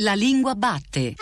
La lingua batte.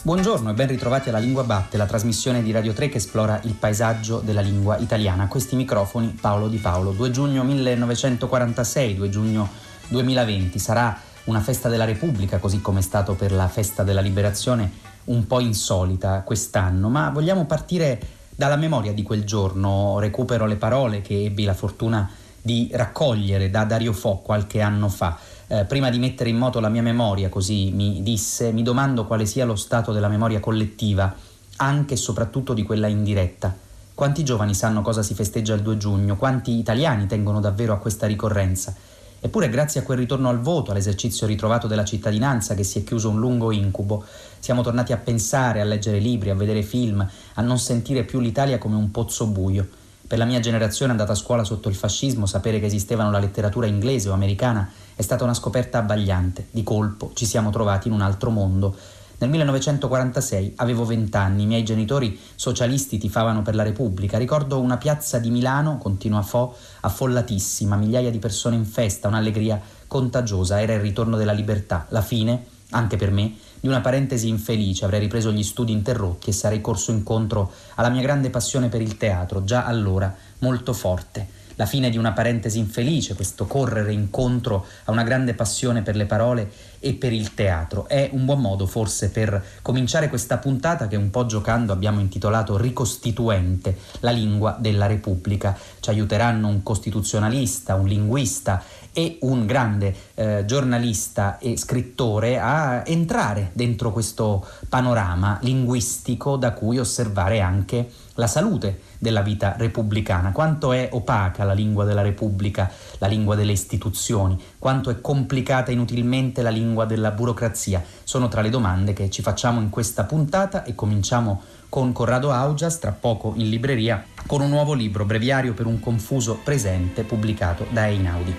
Buongiorno e ben ritrovati alla Lingua Batte, la trasmissione di Radio 3 che esplora il paesaggio della lingua italiana. Questi microfoni Paolo Di Paolo. 2 giugno 1946, 2 giugno 2020 sarà una festa della Repubblica, così come è stato per la festa della Liberazione, un po' insolita quest'anno, ma vogliamo partire dalla memoria di quel giorno. Recupero le parole che ebbi la fortuna di raccogliere da Dario Fo qualche anno fa. Eh, prima di mettere in moto la mia memoria, così mi disse, mi domando quale sia lo stato della memoria collettiva, anche e soprattutto di quella indiretta. Quanti giovani sanno cosa si festeggia il 2 giugno? Quanti italiani tengono davvero a questa ricorrenza? Eppure grazie a quel ritorno al voto, all'esercizio ritrovato della cittadinanza che si è chiuso un lungo incubo, siamo tornati a pensare, a leggere libri, a vedere film, a non sentire più l'Italia come un pozzo buio. Per la mia generazione andata a scuola sotto il fascismo, sapere che esistevano la letteratura inglese o americana è stata una scoperta abbagliante. Di colpo ci siamo trovati in un altro mondo nel 1946 avevo vent'anni, i miei genitori socialisti tifavano per la Repubblica. Ricordo una piazza di Milano, continua Fo, affollatissima, migliaia di persone in festa, un'allegria contagiosa. Era il ritorno della libertà, la fine, anche per me, di una parentesi infelice. Avrei ripreso gli studi interrotti e sarei corso incontro alla mia grande passione per il teatro, già allora molto forte la fine di una parentesi infelice, questo correre incontro a una grande passione per le parole e per il teatro. È un buon modo forse per cominciare questa puntata che un po' giocando abbiamo intitolato Ricostituente, la lingua della Repubblica. Ci aiuteranno un costituzionalista, un linguista e un grande eh, giornalista e scrittore a entrare dentro questo panorama linguistico da cui osservare anche la salute della vita repubblicana, quanto è opaca la lingua della Repubblica, la lingua delle istituzioni, quanto è complicata inutilmente la lingua della burocrazia, sono tra le domande che ci facciamo in questa puntata e cominciamo con Corrado Augias, tra poco in libreria, con un nuovo libro, Breviario per un confuso presente, pubblicato da Einaudi.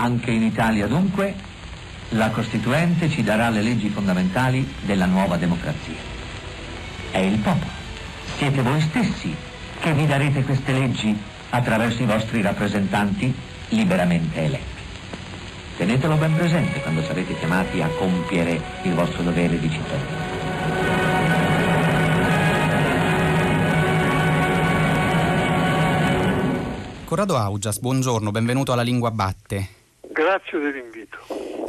Anche in Italia dunque la Costituente ci darà le leggi fondamentali della nuova democrazia. È il popolo. Siete voi stessi che vi darete queste leggi attraverso i vostri rappresentanti liberamente eletti. Tenetelo ben presente quando sarete chiamati a compiere il vostro dovere di cittadino. Corrado Augias, buongiorno, benvenuto alla Lingua Batte. Grazie dell'invito.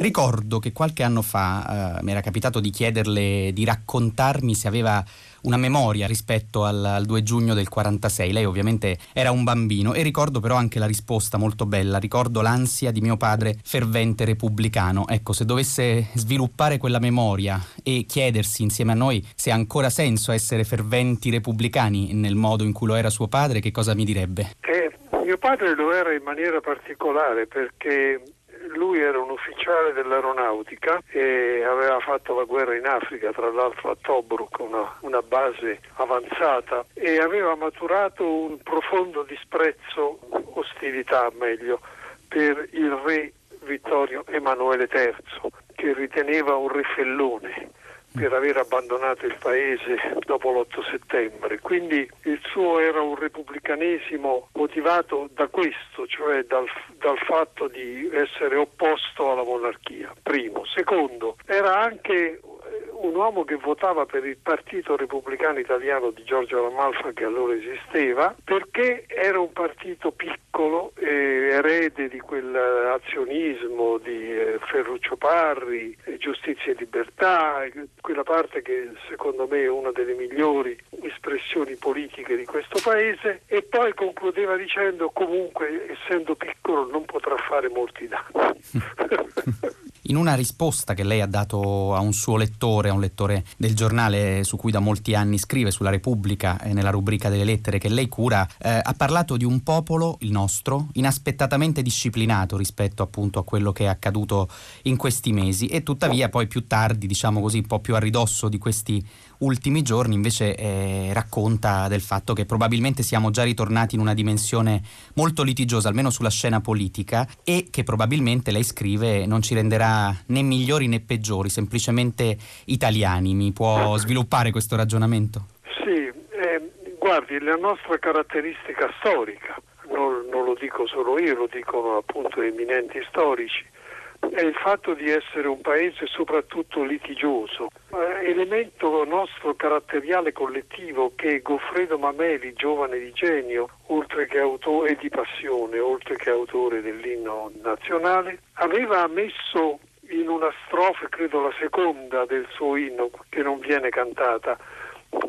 Ricordo che qualche anno fa eh, mi era capitato di chiederle di raccontarmi se aveva una memoria rispetto al, al 2 giugno del 46. Lei ovviamente era un bambino e ricordo però anche la risposta molto bella. Ricordo l'ansia di mio padre fervente repubblicano. Ecco, se dovesse sviluppare quella memoria e chiedersi insieme a noi se ha ancora senso essere ferventi repubblicani nel modo in cui lo era suo padre, che cosa mi direbbe? Eh, mio padre lo era in maniera particolare perché lui era un ufficiale dell'aeronautica e aveva fatto la guerra in Africa, tra l'altro a Tobruk, una, una base avanzata, e aveva maturato un profondo disprezzo, ostilità meglio, per il re Vittorio Emanuele III, che riteneva un rifellone per aver abbandonato il paese dopo l'8 settembre. Quindi il suo era un repubblicanesimo motivato da questo, cioè dal, dal fatto di essere opposto alla monarchia, primo. Secondo, era anche un uomo che votava per il Partito Repubblicano Italiano di Giorgio Ramalfa che allora esisteva perché era un partito piccolo, eh, erede di quell'azionismo di eh, Ferruccio Parri, eh, Giustizia e Libertà, quella parte che secondo me è una delle migliori espressioni politiche di questo paese e poi concludeva dicendo comunque essendo piccolo non potrà fare molti danni. In una risposta che lei ha dato a un suo lettore, a un lettore del giornale su cui da molti anni scrive, sulla Repubblica, e nella rubrica delle lettere che lei cura, eh, ha parlato di un popolo, il nostro, inaspettatamente disciplinato rispetto appunto a quello che è accaduto in questi mesi e tuttavia poi più tardi, diciamo così, un po' più a ridosso di questi ultimi giorni invece eh, racconta del fatto che probabilmente siamo già ritornati in una dimensione molto litigiosa, almeno sulla scena politica, e che probabilmente lei scrive non ci renderà né migliori né peggiori, semplicemente italiani. Mi può sviluppare questo ragionamento? Sì, eh, guardi, la nostra caratteristica storica, non, non lo dico solo io, lo dicono appunto eminenti storici, è il fatto di essere un paese soprattutto litigioso. Elemento nostro caratteriale collettivo che Goffredo Mameli, giovane di genio, oltre che autore di passione, oltre che autore dell'inno nazionale, aveva messo in una strofe, credo la seconda del suo inno, che non viene cantata,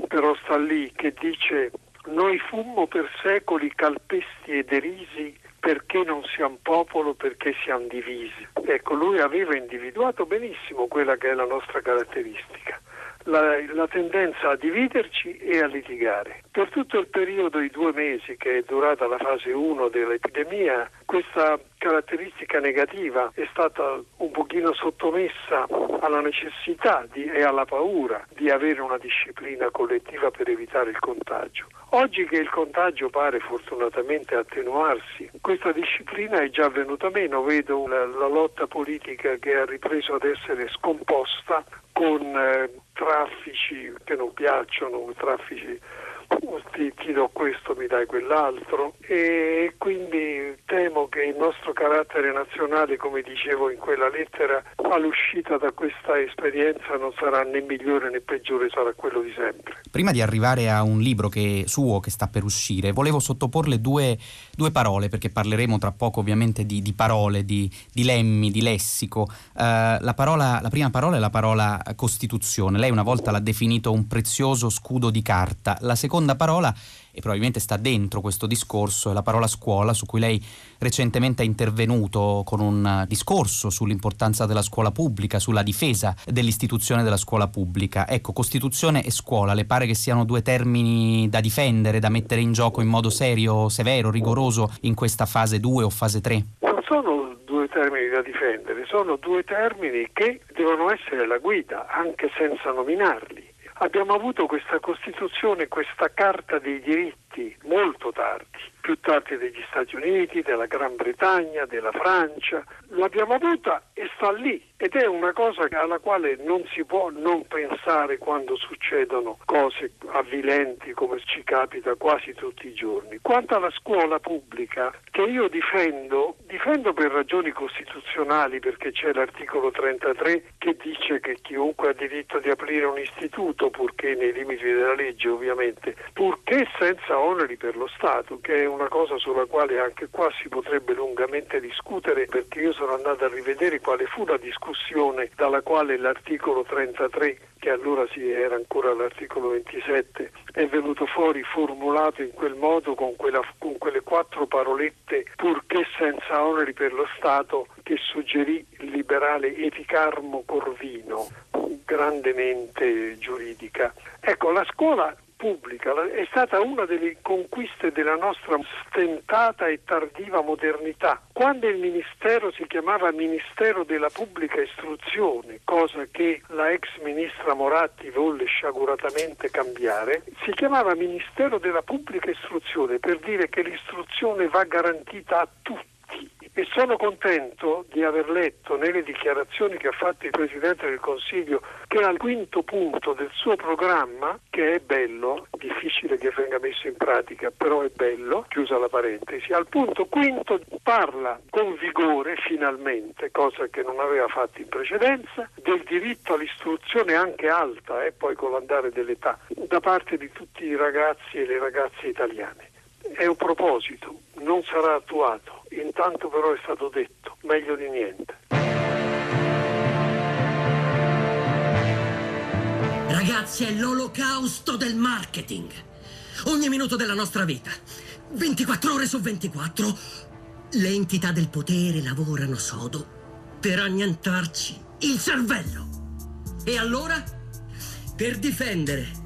però sta lì, che dice noi fummo per secoli calpesti e derisi perché non siamo popolo, perché siamo divisi. Ecco, lui aveva individuato benissimo quella che è la nostra caratteristica. La, la, tendenza a dividerci e a litigare. Per tutto il periodo di due mesi che è durata la fase 1 dell'epidemia, questa caratteristica negativa è stata un pochino sottomessa alla necessità di, e alla paura di avere una disciplina collettiva per evitare il contagio. Oggi che il contagio pare fortunatamente attenuarsi, questa disciplina è già venuta meno, vedo la, la lotta politica che ha ripreso ad essere scomposta con eh, traffici che non piacciono, traffici ti, ti, do questo, mi dai quell'altro e quindi temo che il nostro carattere nazionale, come dicevo in quella lettera, all'uscita da questa esperienza non sarà né migliore né peggiore, sarà quello di sempre. Prima di arrivare a un libro che, suo che sta per uscire, volevo sottoporle due, due parole, perché parleremo tra poco ovviamente di, di parole, di, di, lemmi, di lessico. Uh, la, parola, la prima parola è la parola Costituzione. Lei una volta l'ha definito un prezioso scudo di carta. La seconda seconda parola, e probabilmente sta dentro questo discorso, è la parola scuola, su cui lei recentemente è intervenuto con un discorso sull'importanza della scuola pubblica, sulla difesa dell'istituzione della scuola pubblica. Ecco, Costituzione e scuola, le pare che siano due termini da difendere, da mettere in gioco in modo serio, severo, rigoroso in questa fase 2 o fase 3? Non sono due termini da difendere, sono due termini che devono essere la guida, anche senza nominarli. Abbiamo avuto questa Costituzione, questa Carta dei diritti molto tardi, più tardi degli Stati Uniti, della Gran Bretagna, della Francia. L'abbiamo avuta e sta lì ed è una cosa alla quale non si può non pensare quando succedono cose avvilenti come ci capita quasi tutti i giorni. Quanto alla scuola pubblica, che io difendo, difendo per ragioni costituzionali perché c'è l'articolo 33 che dice che chiunque ha diritto di aprire un istituto, purché nei limiti della legge ovviamente, purché senza oneri per lo Stato, che è una cosa sulla quale anche qua si potrebbe lungamente discutere perché io sono andato a rivedere quale fu la discussione dalla quale l'articolo 33 che allora sì, era ancora l'articolo 27, è venuto fuori formulato in quel modo con, quella, con quelle quattro parolette purché senza oneri per lo Stato che suggerì il liberale Eticarmo Corvino, grandemente giuridica. Ecco, la scuola pubblica è stata una delle conquiste della nostra stentata e tardiva modernità. Quando il Ministero si chiamava Ministero della Pubblica Istruzione, cosa che la ex ministra Moratti volle sciaguratamente cambiare, si chiamava Ministero della Pubblica Istruzione per dire che l'istruzione va garantita a tutti e sono contento di aver letto nelle dichiarazioni che ha fatto il Presidente del Consiglio che al quinto punto del suo programma, che è bello, difficile che venga messo in pratica, però è bello, chiusa la parentesi, al punto quinto parla con vigore finalmente, cosa che non aveva fatto in precedenza, del diritto all'istruzione anche alta e eh, poi con l'andare dell'età da parte di tutti i ragazzi e le ragazze italiane. È un proposito, non sarà attuato, intanto però è stato detto, meglio di niente. Ragazzi, è l'olocausto del marketing. Ogni minuto della nostra vita, 24 ore su 24, le entità del potere lavorano sodo per annientarci il cervello. E allora, per difendere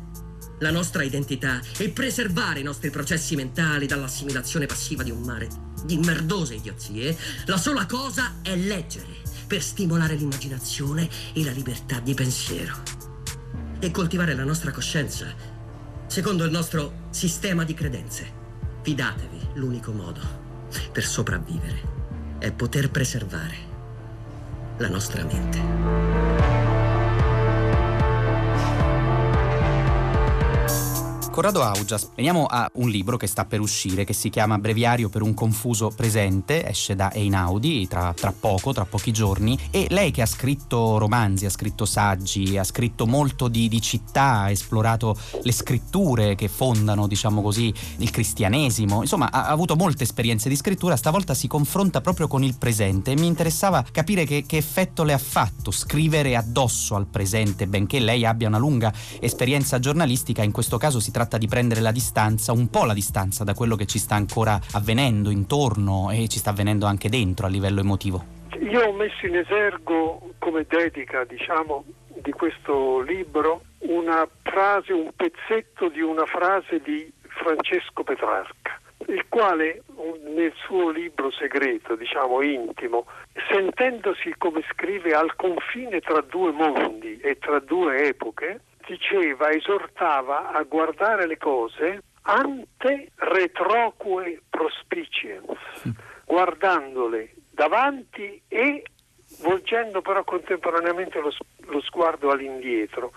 la nostra identità e preservare i nostri processi mentali dall'assimilazione passiva di un mare di merdose idiozie, la sola cosa è leggere per stimolare l'immaginazione e la libertà di pensiero. e coltivare la nostra coscienza secondo il nostro sistema di credenze. Fidatevi, l'unico modo per sopravvivere è poter preservare la nostra mente. Corrado Augias, veniamo a un libro che sta per uscire, che si chiama Breviario per un confuso presente, esce da Einaudi tra, tra poco, tra pochi giorni, e lei che ha scritto romanzi, ha scritto saggi, ha scritto molto di, di città, ha esplorato le scritture che fondano, diciamo così, il cristianesimo, insomma ha, ha avuto molte esperienze di scrittura, stavolta si confronta proprio con il presente e mi interessava capire che, che effetto le ha fatto scrivere addosso al presente, benché lei abbia una lunga esperienza giornalistica, in questo caso si tratta tratta di prendere la distanza, un po' la distanza da quello che ci sta ancora avvenendo intorno e ci sta avvenendo anche dentro a livello emotivo. Io ho messo in esergo come dedica, diciamo, di questo libro una frase, un pezzetto di una frase di Francesco Petrarca, il quale nel suo libro segreto, diciamo intimo, sentendosi come scrive al confine tra due mondi e tra due epoche, diceva, esortava a guardare le cose ante retroque prospiciens, guardandole davanti e volgendo però contemporaneamente lo, lo sguardo all'indietro.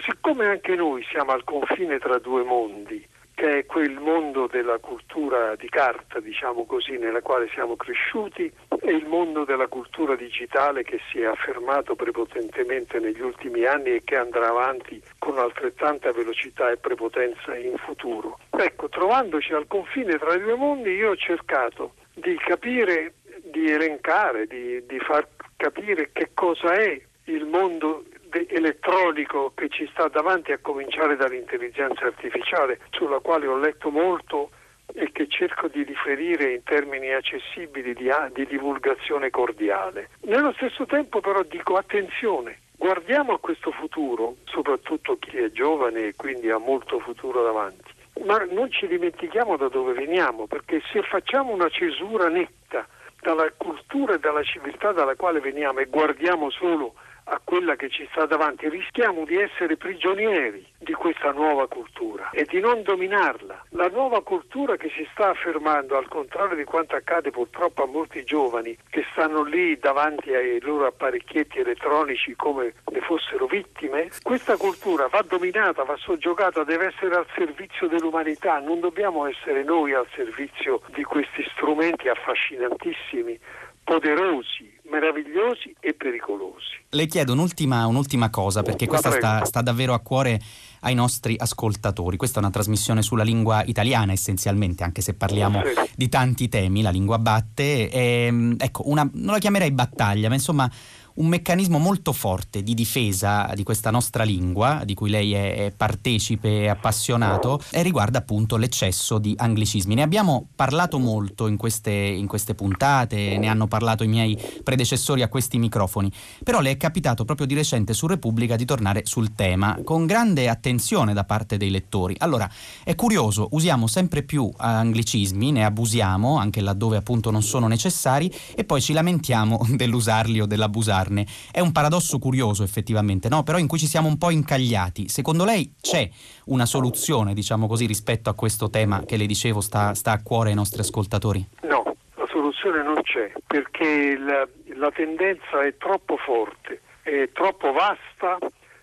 Siccome anche noi siamo al confine tra due mondi, che è quel mondo della cultura di carta, diciamo così, nella quale siamo cresciuti, e il mondo della cultura digitale che si è affermato prepotentemente negli ultimi anni e che andrà avanti con altrettanta velocità e prepotenza in futuro. Ecco, trovandoci al confine tra i due mondi, io ho cercato di capire, di elencare, di, di far capire che cosa è il mondo elettronico che ci sta davanti a cominciare dall'intelligenza artificiale sulla quale ho letto molto e che cerco di riferire in termini accessibili di, di divulgazione cordiale. Nello stesso tempo però dico attenzione, guardiamo a questo futuro, soprattutto chi è giovane e quindi ha molto futuro davanti, ma non ci dimentichiamo da dove veniamo, perché se facciamo una cesura netta dalla cultura e dalla civiltà dalla quale veniamo e guardiamo solo a quella che ci sta davanti, rischiamo di essere prigionieri di questa nuova cultura e di non dominarla. La nuova cultura che si sta affermando, al contrario di quanto accade purtroppo a molti giovani che stanno lì davanti ai loro apparecchietti elettronici come ne fossero vittime, questa cultura va dominata, va soggiogata, deve essere al servizio dell'umanità, non dobbiamo essere noi al servizio di questi strumenti affascinantissimi, poderosi, meravigliosi e pericolosi. Le chiedo un'ultima, un'ultima cosa, perché questa sta, sta davvero a cuore ai nostri ascoltatori. Questa è una trasmissione sulla lingua italiana essenzialmente, anche se parliamo sì. di tanti temi, la lingua batte. E, ehm, ecco, una, non la chiamerei battaglia, ma insomma un meccanismo molto forte di difesa di questa nostra lingua, di cui lei è partecipe e appassionato, e riguarda appunto l'eccesso di anglicismi. Ne abbiamo parlato molto in queste, in queste puntate, ne hanno parlato i miei predecessori a questi microfoni, però le è capitato proprio di recente su Repubblica di tornare sul tema con grande attenzione da parte dei lettori. Allora, è curioso, usiamo sempre più anglicismi, ne abusiamo anche laddove appunto non sono necessari e poi ci lamentiamo dell'usarli o dell'abusarli parlarne. È un paradosso curioso effettivamente, no? però in cui ci siamo un po' incagliati. Secondo lei c'è una soluzione, diciamo così, rispetto a questo tema che le dicevo sta, sta a cuore ai nostri ascoltatori? No, la soluzione non c'è perché la, la tendenza è troppo forte, è troppo vasta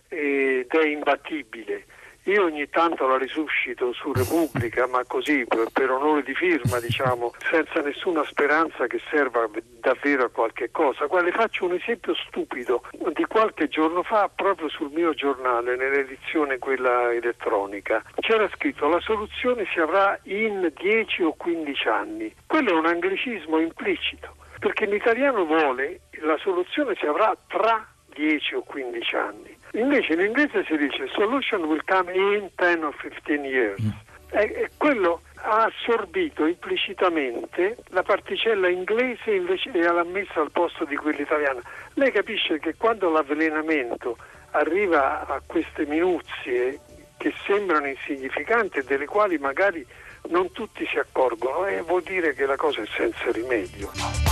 ed è imbattibile. Io ogni tanto la risuscito su Repubblica, ma così per, per, onore di firma, diciamo, senza nessuna speranza che serva davvero a qualche cosa. Le faccio un esempio stupido di qualche giorno fa, proprio sul mio giornale, nell'edizione quella elettronica. C'era scritto la soluzione si avrà in 10 o 15 anni. Quello è un anglicismo implicito, perché l'italiano vuole la soluzione si avrà tra 10 o 15 anni. Invece in inglese si dice solution will come in 10 or 15 years. Mm. E, e quello ha assorbito implicitamente la particella inglese invece e l'ha messa al posto di quella italiana. Lei capisce che quando l'avvelenamento arriva a queste minuzie che sembrano insignificanti e delle quali magari non tutti si accorgono, eh, vuol dire che la cosa è senza rimedio.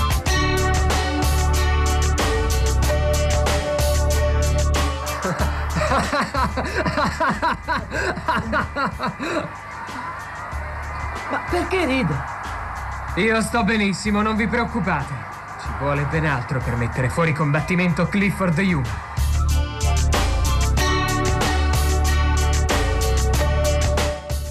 Ma perché ride? Io sto benissimo, non vi preoccupate. Ci vuole ben altro per mettere fuori combattimento Clifford Hume.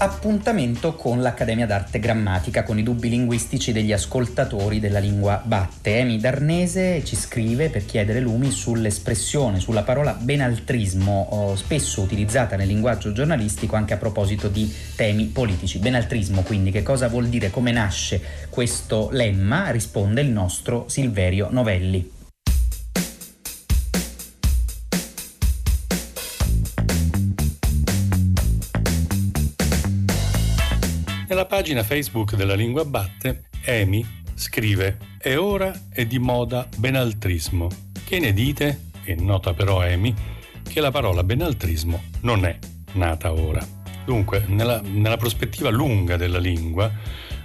Appuntamento con l'Accademia d'Arte Grammatica, con i dubbi linguistici degli ascoltatori della lingua batte. Emi Darnese ci scrive per chiedere lumi sull'espressione, sulla parola benaltrismo, spesso utilizzata nel linguaggio giornalistico anche a proposito di temi politici. Benaltrismo quindi che cosa vuol dire, come nasce questo lemma? Risponde il nostro Silverio Novelli. Pagina Facebook della Lingua Batte, Emi scrive È ora è di moda benaltrismo. Che ne dite? E nota però Emi che la parola benaltrismo non è nata ora. Dunque, nella, nella prospettiva lunga della lingua,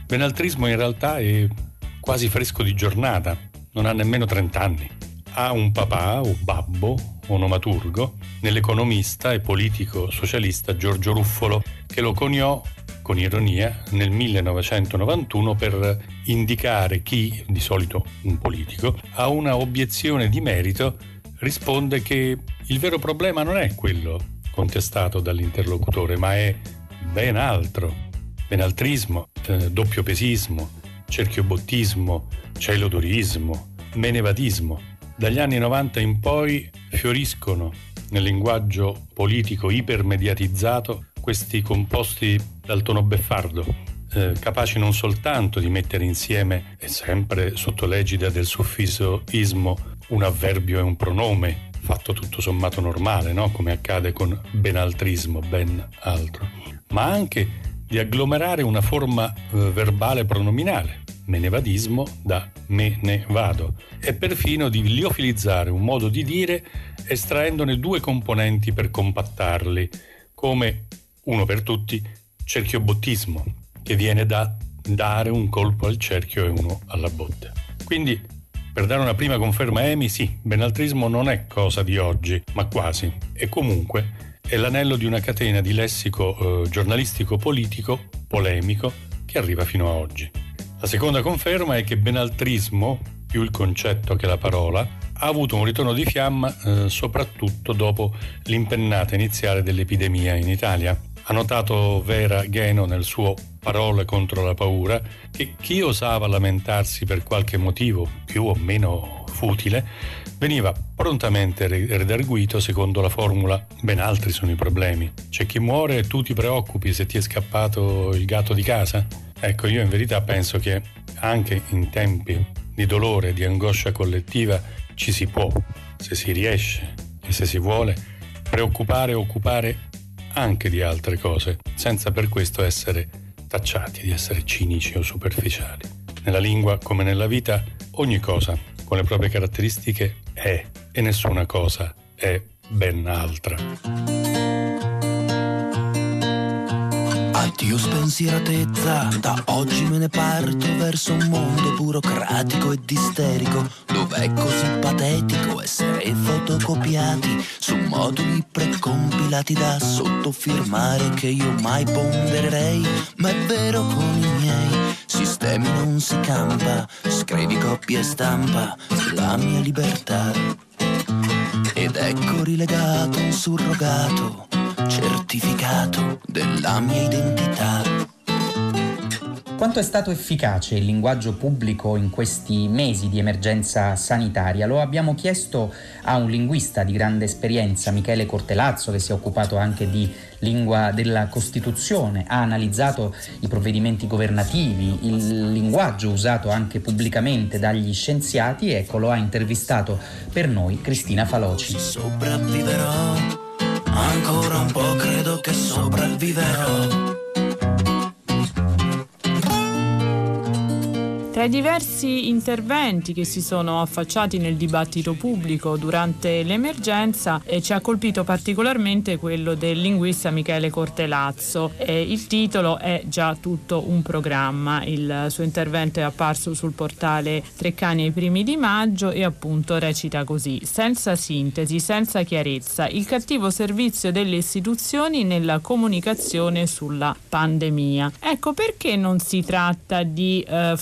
benaltrismo in realtà è quasi fresco di giornata, non ha nemmeno 30 anni. Ha un papà o babbo, onomaturgo, nell'economista e politico socialista Giorgio Ruffolo, che lo coniò con ironia nel 1991 per indicare chi, di solito un politico, a una obiezione di merito risponde che il vero problema non è quello contestato dall'interlocutore, ma è ben altro. Benaltrismo, eh, doppiopesismo, cerchiobottismo, celodorismo, menevadismo. Dagli anni 90 in poi fioriscono nel linguaggio politico ipermediatizzato questi composti dal tono beffardo, eh, capaci non soltanto di mettere insieme, e sempre sotto l'egida del suffisso ismo, un avverbio e un pronome, fatto tutto sommato normale, no? come accade con benaltrismo, ben altro, ma anche di agglomerare una forma eh, verbale pronominale, menevadismo da me ne vado, e perfino di liofilizzare un modo di dire estraendone due componenti per compattarli, come uno per tutti, cerchiobottismo, che viene da dare un colpo al cerchio e uno alla botte. Quindi, per dare una prima conferma a Emi, sì, benaltrismo non è cosa di oggi, ma quasi, e comunque è l'anello di una catena di lessico eh, giornalistico politico, polemico, che arriva fino a oggi. La seconda conferma è che benaltrismo, più il concetto che la parola, ha avuto un ritorno di fiamma eh, soprattutto dopo l'impennata iniziale dell'epidemia in Italia, ha notato Vera Geno nel suo Parole contro la paura che chi osava lamentarsi per qualche motivo più o meno futile veniva prontamente redarguito secondo la formula ben altri sono i problemi. C'è chi muore e tu ti preoccupi se ti è scappato il gatto di casa? Ecco, io in verità penso che anche in tempi di dolore di angoscia collettiva ci si può, se si riesce e se si vuole, preoccupare e occupare anche di altre cose, senza per questo essere tacciati di essere cinici o superficiali. Nella lingua, come nella vita, ogni cosa con le proprie caratteristiche è e nessuna cosa è ben altra. Addio spensieratezza, da oggi me ne parto verso un mondo burocratico ed isterico, dove è così patetico essere fotocopiati su moduli precompilati da sottofirmare che io mai pondererei, ma è vero con i miei sistemi non si campa, scrivi coppia e stampa la mia libertà. Ed ecco rilegato un surrogato certificato della mia identità. Quanto è stato efficace il linguaggio pubblico in questi mesi di emergenza sanitaria? Lo abbiamo chiesto a un linguista di grande esperienza, Michele Cortelazzo, che si è occupato anche di lingua della Costituzione, ha analizzato i provvedimenti governativi, il linguaggio usato anche pubblicamente dagli scienziati, ecco lo ha intervistato per noi Cristina Faloci. Sopravviverò Ancora un po' credo che sopravviverò. Tra diversi interventi che si sono affacciati nel dibattito pubblico durante l'emergenza eh, ci ha colpito particolarmente quello del linguista Michele Cortelazzo. Eh, il titolo è già tutto un programma, il suo intervento è apparso sul portale Treccani ai primi di maggio e appunto recita così, senza sintesi, senza chiarezza, il cattivo servizio delle istituzioni nella comunicazione sulla pandemia. Ecco perché non si tratta di eh,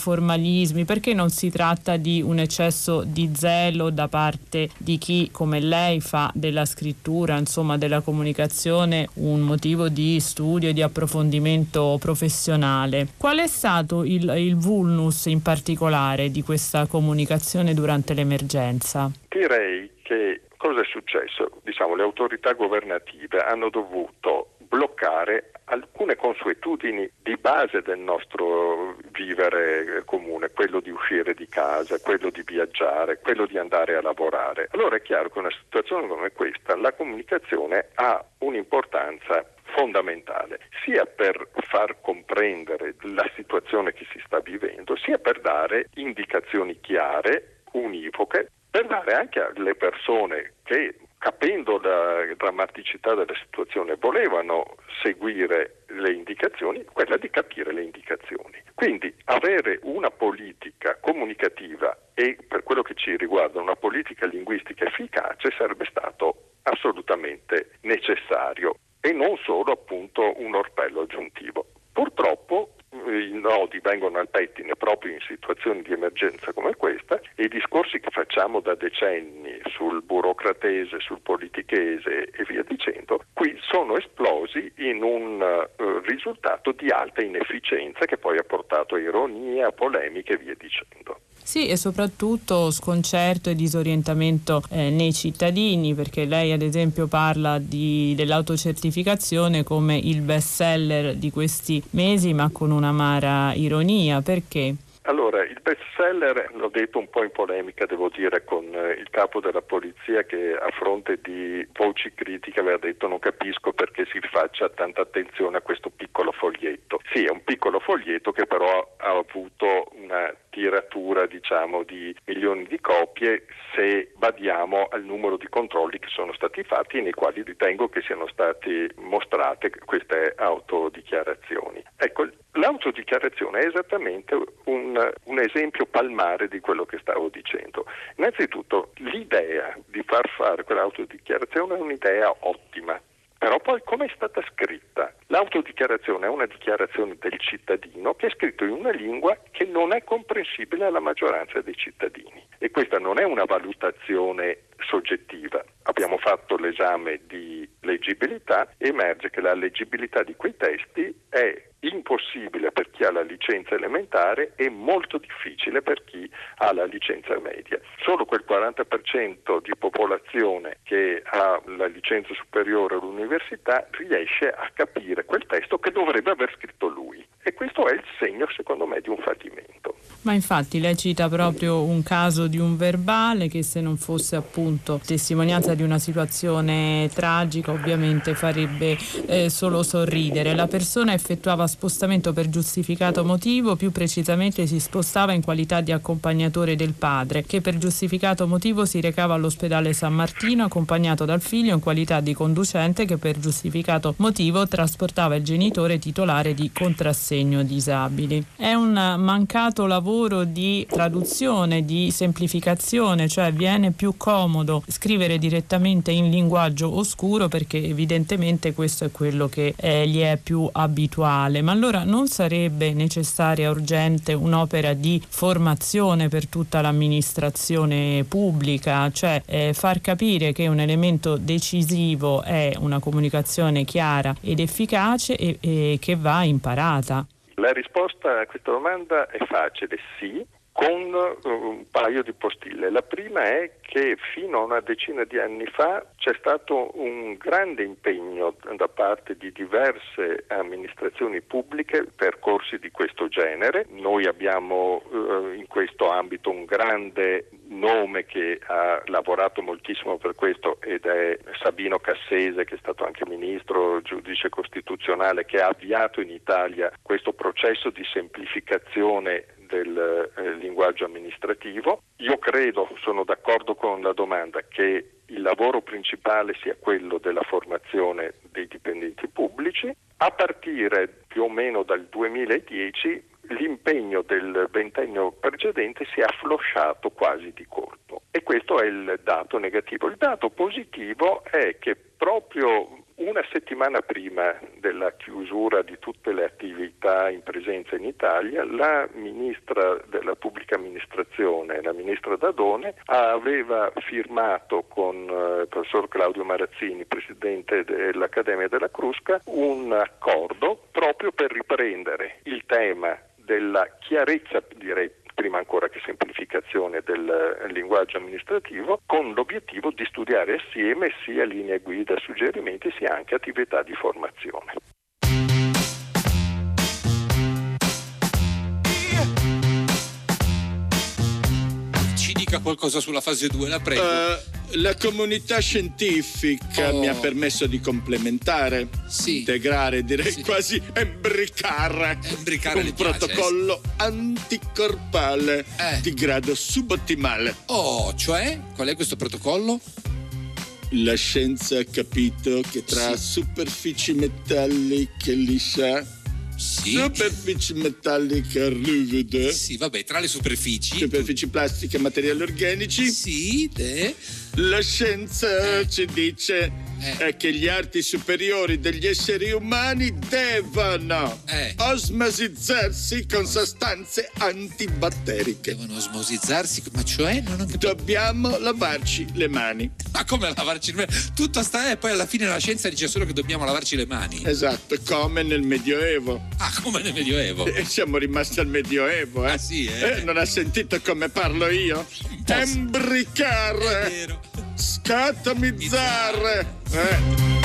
formalismi, perché non si tratta di un eccesso di zelo da parte di chi come lei fa della scrittura, insomma della comunicazione, un motivo di studio e di approfondimento professionale. Qual è stato il, il vulnus in particolare di questa comunicazione durante l'emergenza? Direi che cosa è successo? Diciamo, le autorità governative hanno dovuto bloccare alcune consuetudini di base del nostro vivere comune, quello di uscire di casa, quello di viaggiare, quello di andare a lavorare. Allora è chiaro che in una situazione come questa la comunicazione ha un'importanza fondamentale, sia per far comprendere la situazione che si sta vivendo, sia per dare indicazioni chiare, univoche, per dare anche alle persone che capendo la drammaticità della situazione, volevano seguire le indicazioni, quella di capire le indicazioni. Quindi avere una politica comunicativa e per quello che ci riguarda una politica linguistica efficace sarebbe stato assolutamente necessario e non solo appunto un orpello aggiuntivo. Purtroppo i nodi vengono al pettine proprio in situazioni di emergenza come questa e i discorsi che facciamo da decenni sul burocratese, sul politichese e via dicendo, qui sono esplosi in un uh, risultato di alta inefficienza che poi ha portato a ironia, polemiche e via dicendo. Sì, e soprattutto sconcerto e disorientamento eh, nei cittadini, perché lei ad esempio parla di, dell'autocertificazione come il best seller di questi mesi, ma con un'amara ironia. Perché? Allora, il best seller, l'ho detto un po' in polemica, devo dire, con eh, il capo della polizia che a fronte di voci critiche aveva detto non capisco perché si faccia tanta attenzione a questo piccolo foglietto. Sì, è un piccolo foglietto che però ha avuto una tiratura diciamo di milioni di copie se badiamo al numero di controlli che sono stati fatti e nei quali ritengo che siano state mostrate queste autodichiarazioni. Ecco, l'autodichiarazione è esattamente un, un esempio palmare di quello che stavo dicendo. Innanzitutto l'idea di far fare quell'autodichiarazione è un'idea ottima, però poi come è stata scritta? L'autodichiarazione è una dichiarazione del cittadino che è scritto in una lingua che non è comprensibile alla maggioranza dei cittadini. E questa non è una valutazione soggettiva. Abbiamo fatto l'esame di leggibilità e emerge che la leggibilità di quei testi è impossibile per chi ha la licenza elementare e molto difficile per chi ha la licenza media. Solo quel 40% di popolazione che ha la licenza superiore all'università riesce a capire quel testo che dovrebbe aver scritto lui e questo è il segno secondo me di un fallimento. Ma infatti lei cita proprio un caso di un verbale che se non fosse appunto testimonianza di una situazione tragica ovviamente farebbe eh, solo sorridere. La persona effettuava spostamento per giustificato motivo, più precisamente si spostava in qualità di accompagnatore del padre, che per giustificato motivo si recava all'ospedale San Martino accompagnato dal figlio in qualità di conducente che per giustificato motivo trasportava il genitore titolare di contrassegno disabili. È un mancato lavoro di traduzione, di semplificazione, cioè viene più comodo scrivere direttamente in linguaggio oscuro perché evidentemente questo è quello che eh, gli è più abituale ma allora non sarebbe necessaria urgente un'opera di formazione per tutta l'amministrazione pubblica, cioè eh, far capire che un elemento decisivo è una comunicazione chiara ed efficace e, e che va imparata? La risposta a questa domanda è facile, sì, con un paio di postille. La prima è che fino a una decina di anni fa c'è stato un grande impegno da parte di diverse amministrazioni pubbliche per corsi di questo genere. Noi abbiamo eh, in questo ambito un grande nome che ha lavorato moltissimo per questo ed è Sabino Cassese che è stato anche ministro, giudice costituzionale che ha avviato in Italia questo processo di semplificazione del eh, linguaggio amministrativo. Io credo, sono d'accordo con la domanda, che il lavoro principale sia quello della formazione dei dipendenti pubblici. A partire più o meno dal 2010 l'impegno del ventennio precedente si è afflosciato quasi di colpo e questo è il dato negativo. Il dato positivo è che proprio una settimana prima della chiusura di tutte le attività in presenza in Italia, la ministra della pubblica amministrazione, la ministra Dadone, aveva firmato con eh, il professor Claudio Marazzini, presidente dell'Accademia della Crusca, un accordo proprio per riprendere il tema della chiarezza, direi prima ancora che semplificazione del eh, linguaggio amministrativo, con l'obiettivo di studiare assieme sia linee guida, suggerimenti, sia anche attività di formazione. Ci dica qualcosa sulla fase 2, la prego. Uh la comunità scientifica oh. mi ha permesso di complementare, sì. integrare, direi sì. quasi embricare, embricare un protocollo piace. anticorpale eh. di grado subottimale. Oh, cioè? Qual è questo protocollo? La scienza ha capito che tra sì. superfici metalliche liscia sì. Superfici metalliche ruvide. Sì, vabbè, tra le superfici. Superfici plastiche e materiali organici. Sì, te. La scienza eh. ci dice eh. è che gli arti superiori degli esseri umani devono eh. osmosizzarsi con sostanze antibatteriche. Devono osmosizzarsi? Ma cioè? Non ho Dobbiamo lavarci le mani. Ma come lavarci le mani? Tutto sta e poi alla fine la scienza dice solo che dobbiamo lavarci le mani. Esatto, come nel Medioevo. Ah, come nel Medioevo? E siamo rimasti al Medioevo, eh? Ah, sì, eh? eh non ha sentito come parlo io? Embricare! È vero. Scatomizzare! Eh.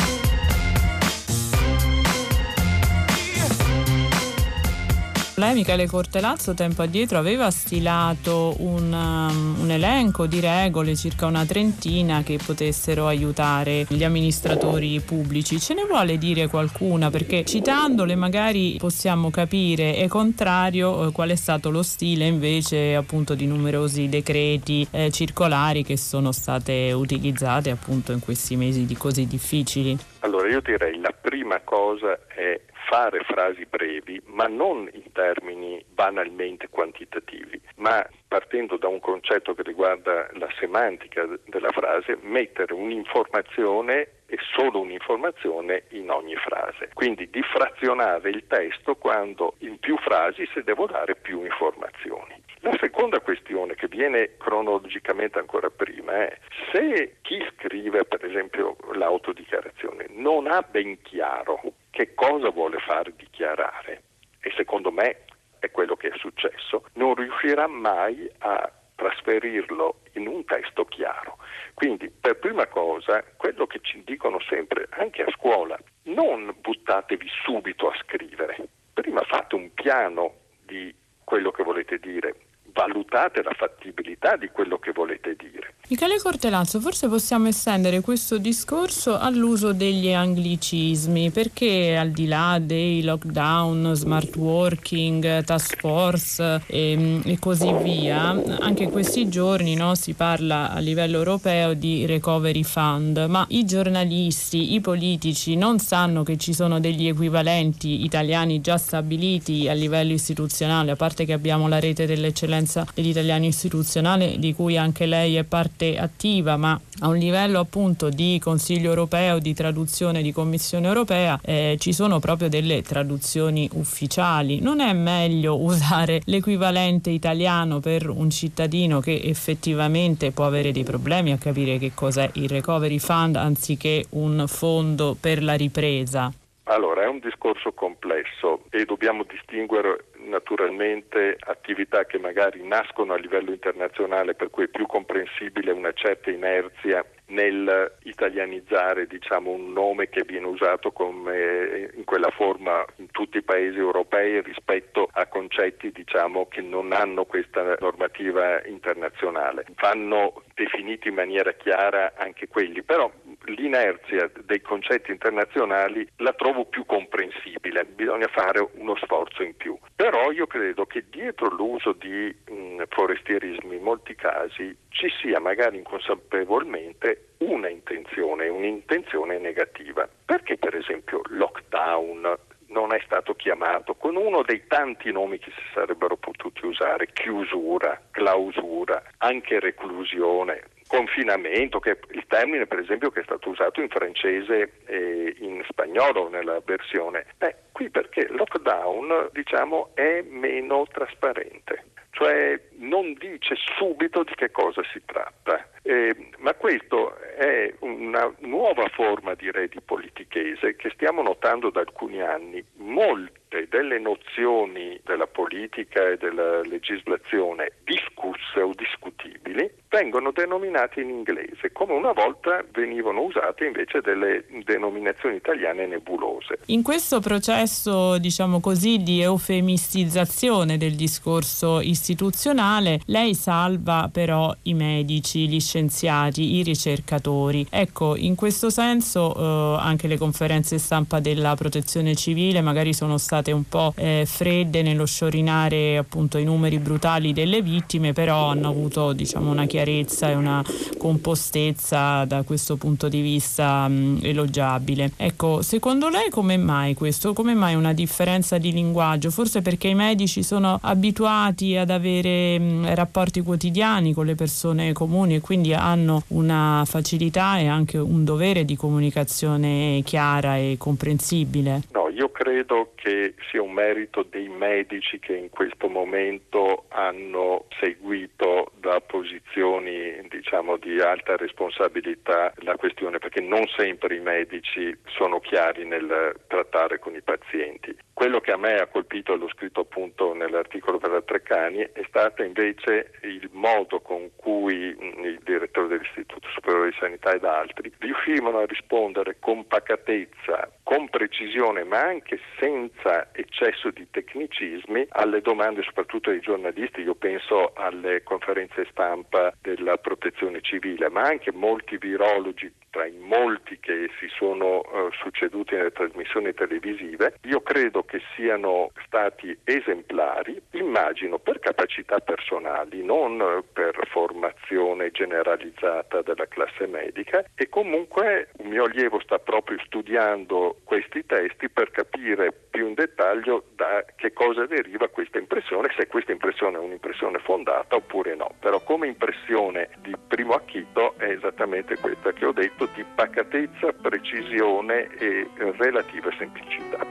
Lei, Michele Cortelazzo, tempo addietro aveva stilato un, um, un, elenco di regole, circa una trentina, che potessero aiutare gli amministratori pubblici. Ce ne vuole dire qualcuna? Perché citandole magari possiamo capire e contrario eh, qual è stato lo stile invece appunto di numerosi decreti eh, circolari che sono state utilizzate appunto in questi mesi di così difficili. Allora io direi la prima cosa è fare frasi brevi, ma non in termini banalmente quantitativi, ma partendo da un concetto che riguarda la semantica della frase, mettere un'informazione e solo un'informazione in ogni frase. Quindi diffrazionare il testo quando in più frasi se devo dare più informazioni. La seconda questione che viene cronologicamente ancora prima è se chi scrive per esempio l'autodichiarazione non ha ben chiaro che cosa vuole far dichiarare e secondo me è quello che è successo, non riuscirà mai a trasferirlo in un testo chiaro. Quindi per prima cosa quello che ci dicono sempre anche a scuola, non buttatevi subito a scrivere, prima fate un piano di quello che volete dire, valutate la fattibilità di quello che volete dire. Michele Cortelazzo, forse possiamo estendere questo discorso all'uso degli anglicismi, perché al di là dei lockdown, smart working, task force e, ehm, e così via, anche questi giorni no, si parla a livello europeo di recovery fund, ma i giornalisti, i politici non sanno che ci sono degli equivalenti italiani già stabiliti a livello istituzionale, a parte che abbiamo la rete dell'eccellenza conferenza degli italiani istituzionale di cui anche lei è parte attiva, ma a un livello appunto di Consiglio europeo, di traduzione di Commissione europea, eh, ci sono proprio delle traduzioni ufficiali. Non è meglio usare l'equivalente italiano per un cittadino che effettivamente può avere dei problemi a capire che cos'è il Recovery Fund anziché un fondo per la ripresa? Allora, è un discorso complesso e dobbiamo distinguere naturalmente attività che magari nascono a livello internazionale per cui è più comprensibile una certa inerzia nel italianizzare diciamo, un nome che viene usato come, in quella forma in tutti i paesi europei rispetto a concetti diciamo, che non hanno questa normativa internazionale. Vanno definiti in maniera chiara anche quelli, però l'inerzia dei concetti internazionali la trovo più comprensibile, bisogna fare uno sforzo in più. Però io credo che dietro l'uso di mh, forestierismi in molti casi ci sia magari inconsapevolmente una intenzione, un'intenzione negativa. Perché per esempio lockdown non è stato chiamato con uno dei tanti nomi che si sarebbero potuti usare, chiusura, clausura, anche reclusione, confinamento, che è il termine per esempio che è stato usato in francese e in spagnolo nella versione. Beh, qui perché lockdown diciamo è meno trasparente, cioè non dice subito di che cosa si tratta. Eh, ma questo è una nuova forma direi di politichese che stiamo notando da alcuni anni. Molte delle nozioni della politica e della legislazione discusse o discutibili vengono denominate in inglese, come una volta venivano usate invece delle denominazioni italiane nebulose. In questo processo, diciamo così, di eufemistizzazione del discorso istituzionale, lei salva però i medici, gli scienziati, i ricercatori. Ecco, in questo senso eh, anche le conferenze stampa della protezione civile magari sono state un po' eh, fredde nello sciorinare appunto i numeri brutali delle vittime, però hanno avuto diciamo una chiarezza e una compostezza da questo punto di vista mh, elogiabile. Ecco, secondo lei come mai questo? Come mai una differenza di linguaggio? Forse perché i medici sono abituati ad avere mh, rapporti quotidiani con le persone comuni e quindi hanno una facilità e anche un dovere di comunicazione chiara e comprensibile? No, io credo che sia un merito dei medici che in questo momento hanno seguito da posizioni diciamo, di alta responsabilità la questione perché non sempre i medici sono chiari nel trattare con i pazienti. Quello che a me ha colpito, e l'ho scritto appunto nell'articolo per la Treccani, è stato invece il modo con cui il direttore dell'Istituto Superiore di Sanità ed altri riuscivano a rispondere con pacatezza, con precisione, ma anche senza eccesso di tecnicismi alle domande soprattutto dei giornalisti. Io penso alle conferenze stampa della protezione civile, ma anche molti virologi tra i molti che si sono uh, succeduti nelle trasmissioni televisive, io credo che siano stati esemplari, immagino per capacità personali, non per formazione generalizzata della classe medica e comunque un mio allievo sta proprio studiando questi testi per capire più in dettaglio da che cosa deriva questa impressione, se questa impressione è un'impressione fondata oppure no. Però come impressione di primo acchito è esattamente questa che ho detto di pacatezza, precisione e relativa semplicità.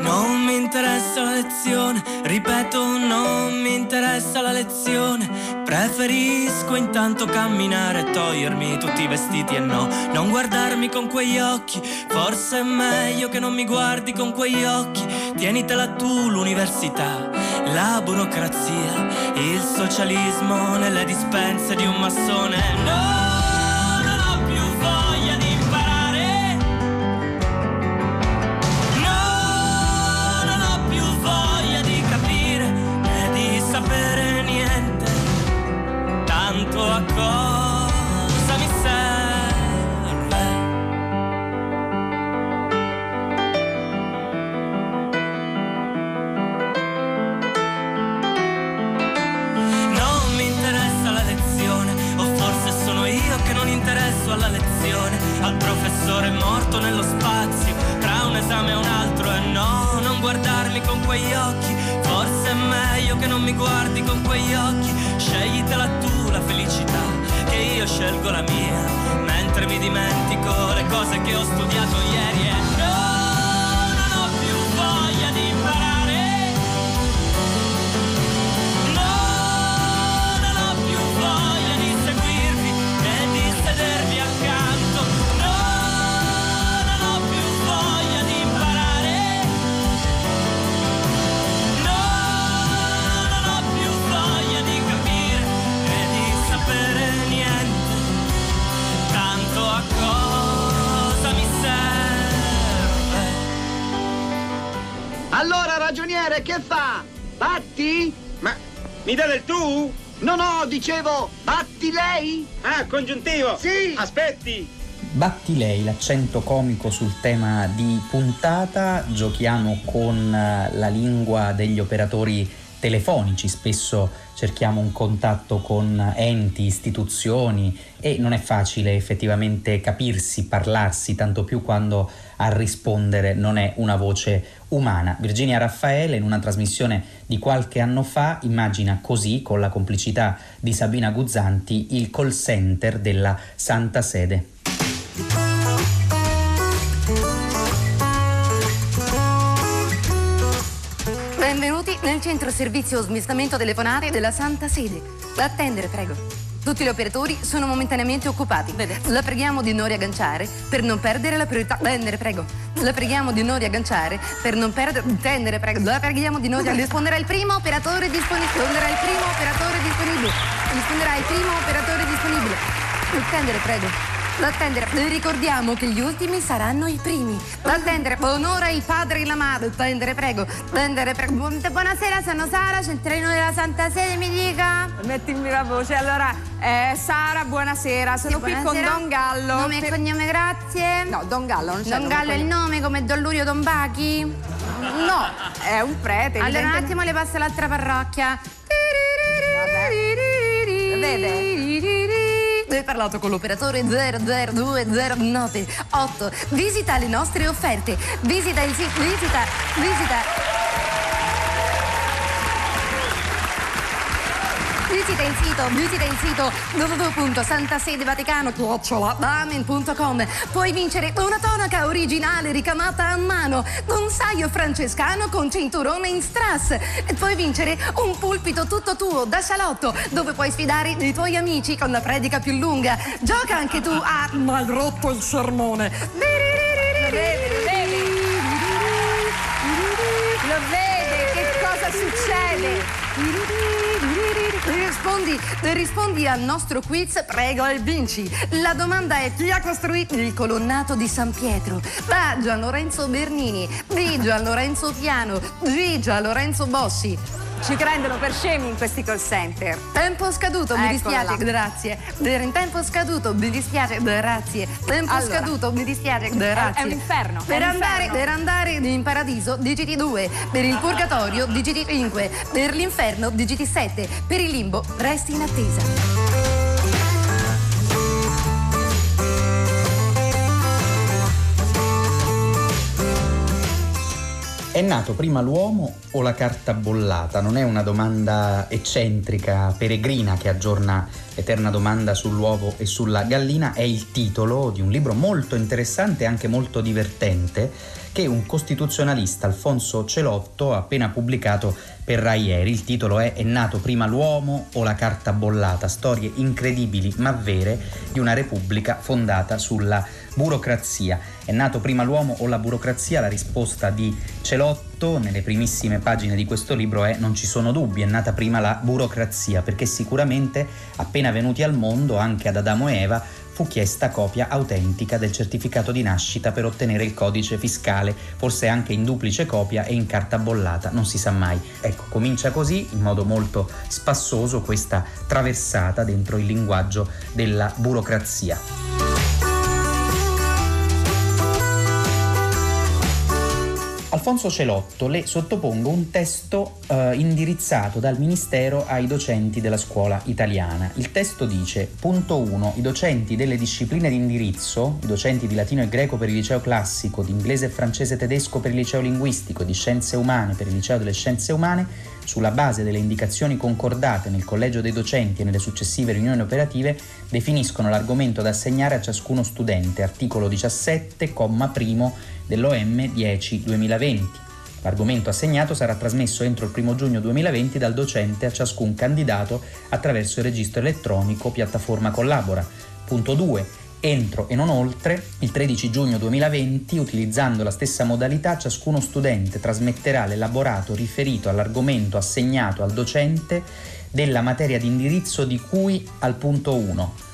Non mi interessa la lezione, ripeto, non mi interessa la lezione. Preferisco intanto camminare e togliermi tutti i vestiti e no, non guardarmi con quegli occhi. Forse è meglio che non mi guardi con quegli occhi. Tienitela tu l'università, la burocrazia, il socialismo nelle dispense di un massone. No! Cosa mi serve. Non mi interessa la lezione, o forse sono io che non interesso alla lezione, al professore morto nello spazio, tra un esame e un altro e no, non guardarmi con quegli occhi, forse è meglio che non mi guardi con quegli occhi, sceglitela tu felicità che io scelgo la mia, mentre mi dimentico le cose che ho studiato ieri e ragioniere, che fa? Batti? Ma mi dà del tu? No, no, dicevo, batti lei? Ah, congiuntivo! Sì! Aspetti! Batti lei l'accento comico sul tema di puntata, giochiamo con eh, la lingua degli operatori telefonici, spesso cerchiamo un contatto con enti, istituzioni e non è facile effettivamente capirsi, parlarsi, tanto più quando a rispondere non è una voce umana. Virginia Raffaele in una trasmissione di qualche anno fa immagina così, con la complicità di Sabina Guzzanti, il call center della Santa Sede. nel centro servizio smistamento telefonare della Santa Sede. Attendere, prego. Tutti gli operatori sono momentaneamente occupati. Vede. La preghiamo di non riagganciare per non perdere la priorità. Attendere, prego. La preghiamo di non riagganciare per non perdere. Attendere, prego. La preghiamo di non riagganciare. Risponderà il primo operatore disponibile. Risponderà il primo operatore disponibile. Risponderà il primo operatore disponibile. Attendere, prego. L'attendere. Ricordiamo che gli ultimi saranno i primi. L'attendere. Onora il padre e la madre. Attendere, prego. Attendere, prego. Buonasera, sono Sara, centralino della Santa Sede, mi dica. Mettimi la voce. Allora, eh, Sara, buonasera. Sono sì, qui buonasera. con Don Gallo. Nome e cognome, grazie. No, Don Gallo non c'è. Don Gallo è il nome come Don Lurio Don Bachi? No, è un prete. Allora un attimo le passo l'altra parrocchia. Vabbè. Vede? Hai parlato con l'operatore 00209 Visita le nostre offerte. Visita il sito. Visita. Visita. Visita il sito, visita il sito www.santasedevaticano.com Puoi vincere una tonaca originale ricamata a mano, un saio francescano con cinturone in strass. E puoi vincere un pulpito tutto tuo da salotto, dove puoi sfidare i tuoi amici con la predica più lunga. Gioca anche tu a Mal rotto il sermone. Lo vede che cosa succede? Rispondi, rispondi al nostro quiz, prego e vinci. La domanda è chi ha costruito il colonnato di San Pietro? A. Gian Lorenzo Bernini, B. Gian Lorenzo Piano, G. Gian Lorenzo Bossi. Ci prendono per scemi in questi call center. Tempo scaduto, mi dispiace, grazie. Tempo scaduto, mi dispiace, grazie. Tempo allora, scaduto, mi dispiace, grazie. È, un inferno. Per, un andare, inferno. per andare in paradiso, digiti 2. Per il purgatorio, digiti 5. Per l'inferno, digiti 7. Per il limbo, resti in attesa. È nato prima l'uomo o la carta bollata? Non è una domanda eccentrica, peregrina che aggiorna l'eterna domanda sull'uovo e sulla gallina, è il titolo di un libro molto interessante e anche molto divertente che un costituzionalista, Alfonso Celotto, ha appena pubblicato per Rai ieri. Il titolo è È nato prima l'uomo o la carta bollata? Storie incredibili ma vere di una repubblica fondata sulla burocrazia. È nato prima l'uomo o la burocrazia? La risposta di Celotto nelle primissime pagine di questo libro è non ci sono dubbi, è nata prima la burocrazia, perché sicuramente appena venuti al mondo, anche ad Adamo e Eva, fu chiesta copia autentica del certificato di nascita per ottenere il codice fiscale, forse anche in duplice copia e in carta bollata, non si sa mai. Ecco, comincia così, in modo molto spassoso, questa traversata dentro il linguaggio della burocrazia. Alfonso Celotto le sottopongo un testo eh, indirizzato dal Ministero ai docenti della scuola italiana. Il testo dice, punto 1, i docenti delle discipline di indirizzo, i docenti di latino e greco per il liceo classico, di inglese e francese e tedesco per il liceo linguistico di scienze umane per il liceo delle scienze umane, sulla base delle indicazioni concordate nel collegio dei docenti e nelle successive riunioni operative, definiscono l'argomento da assegnare a ciascuno studente, articolo 17, comma primo dell'OM 10-2020. L'argomento assegnato sarà trasmesso entro il 1 giugno 2020 dal docente a ciascun candidato attraverso il registro elettronico piattaforma Collabora. Punto 2. Entro e non oltre il 13 giugno 2020, utilizzando la stessa modalità, ciascuno studente trasmetterà l'elaborato riferito all'argomento assegnato al docente della materia di indirizzo di cui al punto 1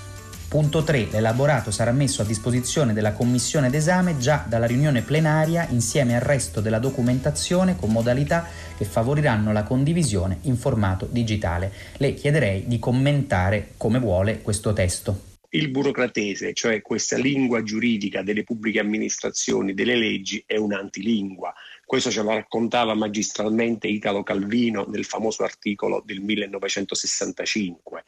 Punto 3. L'elaborato sarà messo a disposizione della commissione d'esame già dalla riunione plenaria insieme al resto della documentazione con modalità che favoriranno la condivisione in formato digitale. Le chiederei di commentare come vuole questo testo. il burocratese, cioè questa lingua giuridica delle pubbliche amministrazioni, delle leggi, è un'antilingua. Questo ce lo raccontava magistralmente Italo Calvino nel famoso articolo del 1965.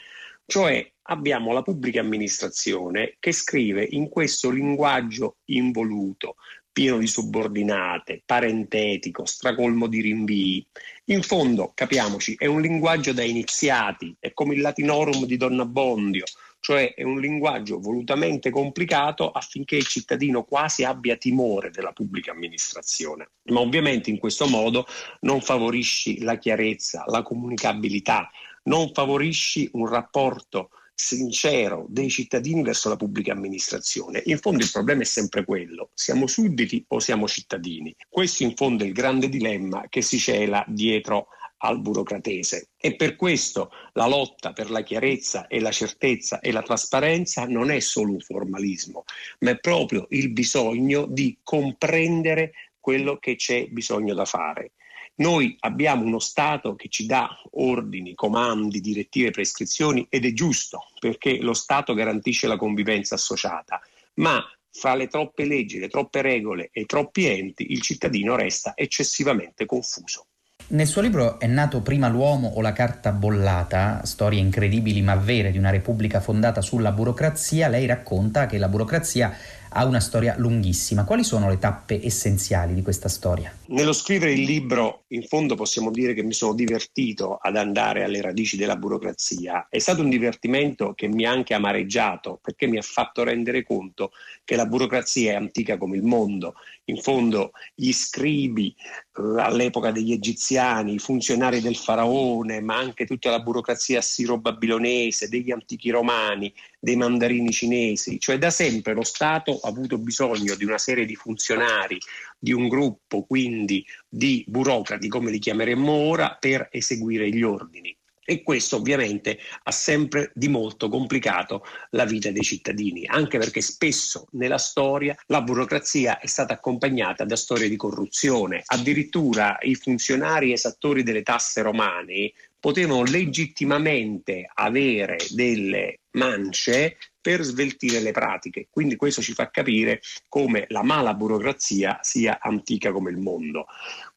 Cioè abbiamo la pubblica amministrazione che scrive in questo linguaggio involuto, pieno di subordinate, parentetico, stracolmo di rinvii. In fondo, capiamoci, è un linguaggio da iniziati, è come il latinorum di Donna Bondio, cioè è un linguaggio volutamente complicato affinché il cittadino quasi abbia timore della pubblica amministrazione. Ma ovviamente in questo modo non favorisci la chiarezza, la comunicabilità, non favorisci un rapporto sincero dei cittadini verso la pubblica amministrazione. In fondo il problema è sempre quello, siamo sudditi o siamo cittadini? Questo in fondo è il grande dilemma che si cela dietro al burocratese e per questo la lotta per la chiarezza e la certezza e la trasparenza non è solo un formalismo, ma è proprio il bisogno di comprendere quello che c'è bisogno da fare. Noi abbiamo uno Stato che ci dà ordini, comandi, direttive, prescrizioni ed è giusto perché lo Stato garantisce la convivenza associata, ma fra le troppe leggi, le troppe regole e i troppi enti il cittadino resta eccessivamente confuso. Nel suo libro È nato prima l'uomo o la carta bollata, storie incredibili ma vere di una repubblica fondata sulla burocrazia, lei racconta che la burocrazia ha una storia lunghissima. Quali sono le tappe essenziali di questa storia? Nello scrivere il libro, in fondo possiamo dire che mi sono divertito ad andare alle radici della burocrazia. È stato un divertimento che mi ha anche amareggiato perché mi ha fatto rendere conto che la burocrazia è antica come il mondo. In fondo gli scribi all'epoca degli egiziani, i funzionari del faraone, ma anche tutta la burocrazia assiro-babilonese, degli antichi romani, dei mandarini cinesi, cioè da sempre lo Stato ha avuto bisogno di una serie di funzionari, di un gruppo quindi di burocrati, come li chiameremmo ora, per eseguire gli ordini. E questo ovviamente ha sempre di molto complicato la vita dei cittadini, anche perché spesso nella storia la burocrazia è stata accompagnata da storie di corruzione. Addirittura i funzionari esattori delle tasse romane potevano legittimamente avere delle mance per sveltire le pratiche. Quindi questo ci fa capire come la mala burocrazia sia antica come il mondo.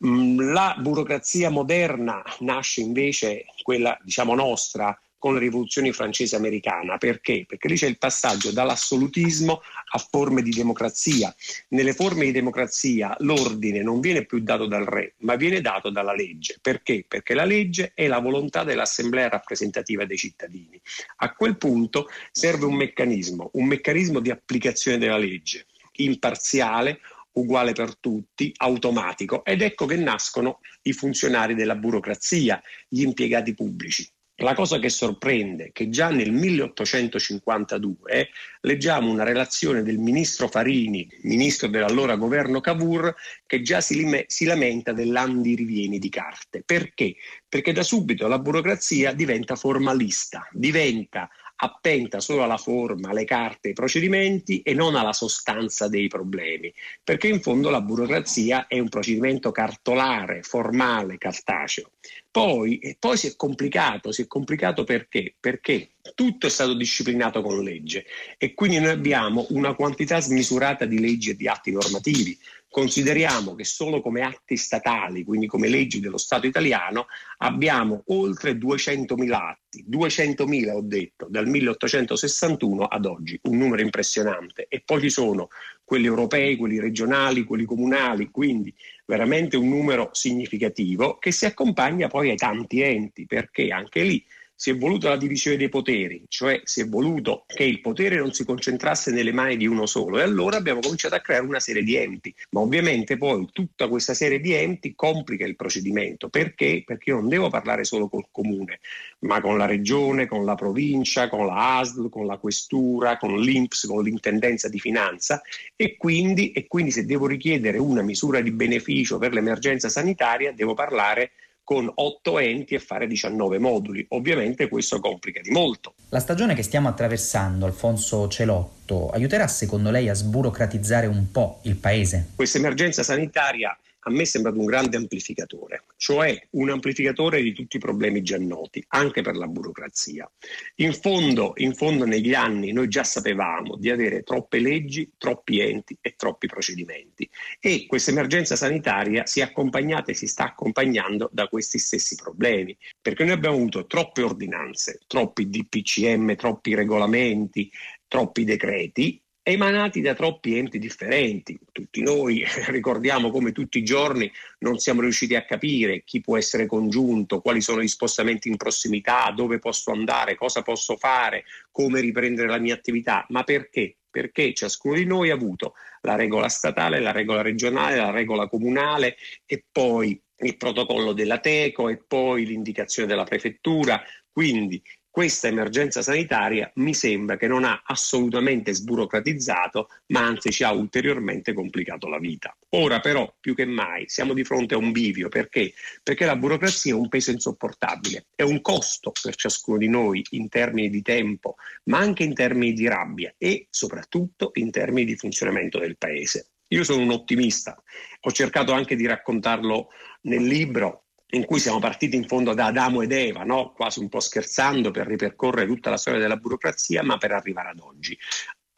Mm, la burocrazia moderna nasce invece, quella diciamo nostra, con la rivoluzione francese americana. Perché? Perché lì c'è il passaggio dall'assolutismo a forme di democrazia. Nelle forme di democrazia l'ordine non viene più dato dal re, ma viene dato dalla legge. Perché? Perché la legge è la volontà dell'assemblea rappresentativa dei cittadini. A quel punto serve un meccanismo, un meccanismo di applicazione della legge, imparziale, uguale per tutti, automatico. Ed ecco che nascono i funzionari della burocrazia, gli impiegati pubblici. La cosa che sorprende è che già nel 1852 leggiamo una relazione del ministro Farini, ministro dell'allora governo Cavour, che già si, lime- si lamenta dell'andirivieni di carte. Perché? Perché da subito la burocrazia diventa formalista, diventa attenta solo alla forma, alle carte, ai procedimenti e non alla sostanza dei problemi, perché in fondo la burocrazia è un procedimento cartolare, formale, cartaceo. Poi, poi si è complicato, si è complicato perché? Perché tutto è stato disciplinato con legge e quindi noi abbiamo una quantità smisurata di leggi e di atti normativi. Consideriamo che solo come atti statali, quindi come leggi dello Stato italiano, abbiamo oltre 200.000 atti, 200.000 ho detto, dal 1861 ad oggi, un numero impressionante. E poi ci sono quelli europei, quelli regionali, quelli comunali, quindi veramente un numero significativo che si accompagna poi ai tanti enti, perché anche lì si è voluta la divisione dei poteri, cioè si è voluto che il potere non si concentrasse nelle mani di uno solo. E allora abbiamo cominciato a creare una serie di enti, ma ovviamente poi tutta questa serie di enti complica il procedimento, perché? Perché io non devo parlare solo col comune, ma con la regione, con la provincia, con la ASL, con la questura, con l'INPS, con l'intendenza di finanza. E quindi, e quindi se devo richiedere una misura di beneficio per l'emergenza sanitaria devo parlare con 8 enti e fare 19 moduli. Ovviamente questo complica di molto. La stagione che stiamo attraversando, Alfonso Celotto, aiuterà secondo lei a sburocratizzare un po' il paese? Questa emergenza sanitaria a me è sembrato un grande amplificatore, cioè un amplificatore di tutti i problemi già noti, anche per la burocrazia. In fondo, in fondo negli anni noi già sapevamo di avere troppe leggi, troppi enti e troppi procedimenti e questa emergenza sanitaria si è accompagnata e si sta accompagnando da questi stessi problemi, perché noi abbiamo avuto troppe ordinanze, troppi DPCM, troppi regolamenti, troppi decreti emanati da troppi enti differenti. Tutti noi ricordiamo come tutti i giorni non siamo riusciti a capire chi può essere congiunto, quali sono gli spostamenti in prossimità, dove posso andare, cosa posso fare, come riprendere la mia attività. Ma perché? Perché ciascuno di noi ha avuto la regola statale, la regola regionale, la regola comunale e poi il protocollo della TECO e poi l'indicazione della prefettura. Quindi questa emergenza sanitaria mi sembra che non ha assolutamente sburocratizzato, ma anzi ci ha ulteriormente complicato la vita. Ora però, più che mai, siamo di fronte a un bivio. Perché? Perché la burocrazia è un peso insopportabile, è un costo per ciascuno di noi in termini di tempo, ma anche in termini di rabbia e soprattutto in termini di funzionamento del Paese. Io sono un ottimista, ho cercato anche di raccontarlo nel libro in cui siamo partiti in fondo da Adamo ed Eva, no? quasi un po' scherzando per ripercorrere tutta la storia della burocrazia, ma per arrivare ad oggi.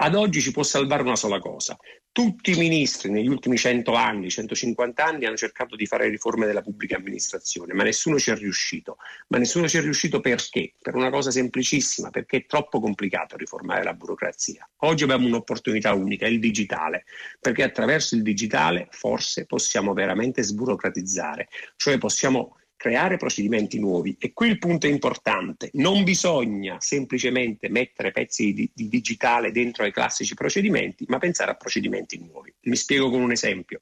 Ad oggi ci può salvare una sola cosa, tutti i ministri negli ultimi 100 anni, 150 anni hanno cercato di fare riforme della pubblica amministrazione, ma nessuno ci è riuscito. Ma nessuno ci è riuscito perché? Per una cosa semplicissima, perché è troppo complicato riformare la burocrazia. Oggi abbiamo un'opportunità unica, il digitale, perché attraverso il digitale forse possiamo veramente sburocratizzare, cioè possiamo creare procedimenti nuovi. E qui il punto è importante, non bisogna semplicemente mettere pezzi di, di, digitale dentro ai classici procedimenti, ma pensare a procedimenti nuovi. Mi spiego con un esempio.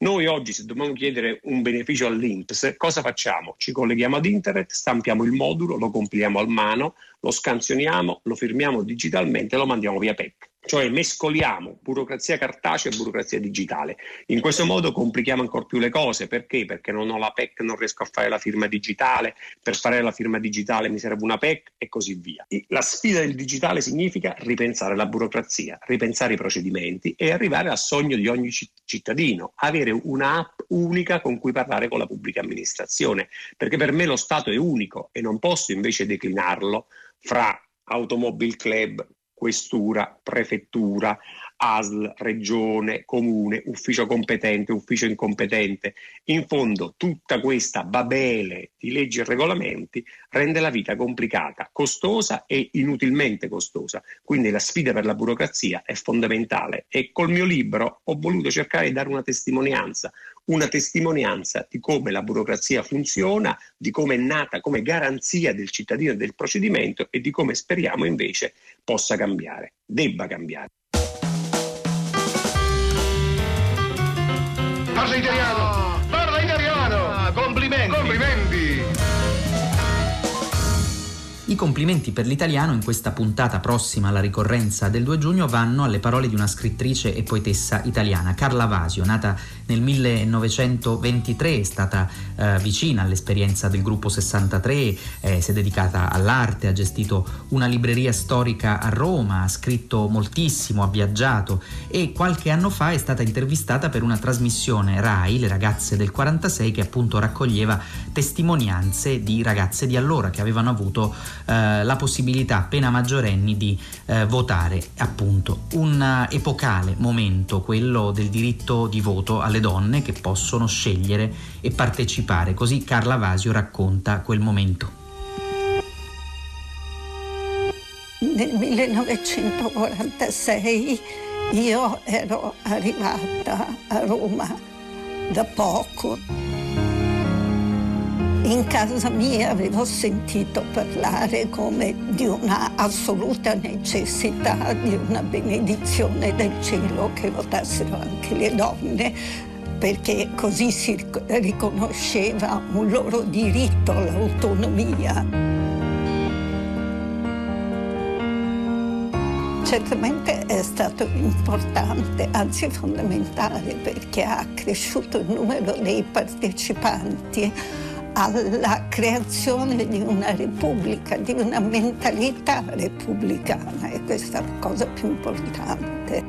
Noi oggi se dobbiamo chiedere un beneficio all'INPS, cosa facciamo? Ci colleghiamo ad internet, stampiamo il modulo, lo compiliamo a mano, lo scansioniamo, lo firmiamo digitalmente e lo mandiamo via PEC cioè mescoliamo burocrazia cartacea e burocrazia digitale. In questo modo complichiamo ancora più le cose, perché? Perché non ho la PEC, non riesco a fare la firma digitale, per fare la firma digitale mi serve una PEC e così via. La sfida del digitale significa ripensare la burocrazia, ripensare i procedimenti e arrivare al sogno di ogni cittadino, avere un'app unica con cui parlare con la pubblica amministrazione, perché per me lo Stato è unico e non posso invece declinarlo fra Automobile Club, questura, prefettura, ASL, regione, comune, ufficio competente, ufficio incompetente. In fondo tutta questa babele di leggi e regolamenti rende la vita complicata, costosa e inutilmente costosa. Quindi la sfida per la burocrazia è fondamentale e col mio libro ho voluto cercare di dare una testimonianza, una testimonianza di come la burocrazia funziona, di come è nata come garanzia del cittadino e del procedimento e di come speriamo invece possa cambiare, debba cambiare. Parla italiano! I complimenti per l'italiano in questa puntata prossima alla ricorrenza del 2 giugno vanno alle parole di una scrittrice e poetessa italiana, Carla Vasio, nata nel 1923, è stata eh, vicina all'esperienza del gruppo 63, eh, si è dedicata all'arte, ha gestito una libreria storica a Roma, ha scritto moltissimo, ha viaggiato e qualche anno fa è stata intervistata per una trasmissione RAI, Le ragazze del 46, che appunto raccoglieva testimonianze di ragazze di allora che avevano avuto eh, la possibilità appena maggiorenni di eh, votare appunto un epocale momento quello del diritto di voto alle donne che possono scegliere e partecipare. Così Carla Vasio racconta quel momento. Nel 1946 io ero arrivata a Roma da poco in casa mia avevo sentito parlare come di una assoluta necessità, di una benedizione del cielo che votassero anche le donne, perché così si riconosceva un loro diritto all'autonomia. Certamente è stato importante, anzi fondamentale, perché ha cresciuto il numero dei partecipanti alla creazione di una repubblica, di una mentalità repubblicana e questa è la cosa più importante.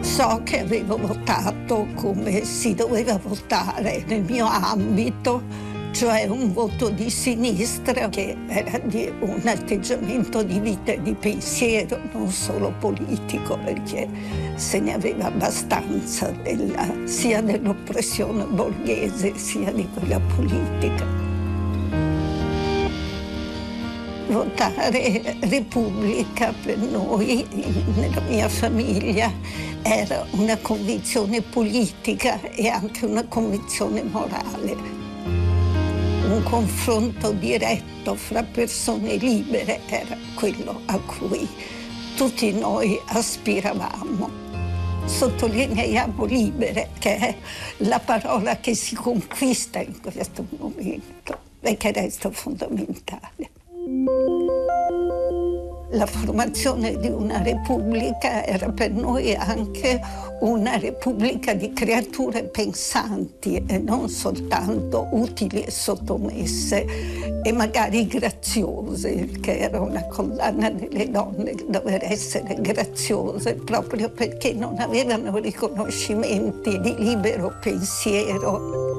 So che avevo votato come si doveva votare nel mio ambito, cioè un voto di sinistra che era di un atteggiamento di vita e di pensiero, non solo politico, perché se ne aveva abbastanza della, sia dell'oppressione borghese sia di quella politica. Votare Repubblica per noi, nella mia famiglia, era una convinzione politica e anche una convinzione morale un confronto diretto fra persone libere era quello a cui tutti noi aspiravamo. Sottolineiamo libere, che è la parola che si conquista in questo momento e che resta fondamentale. La formazione di una repubblica era per noi anche una repubblica di creature pensanti e non soltanto utili e sottomesse e magari graziose, che era una collana delle donne dover essere graziose proprio perché non avevano riconoscimenti di libero pensiero.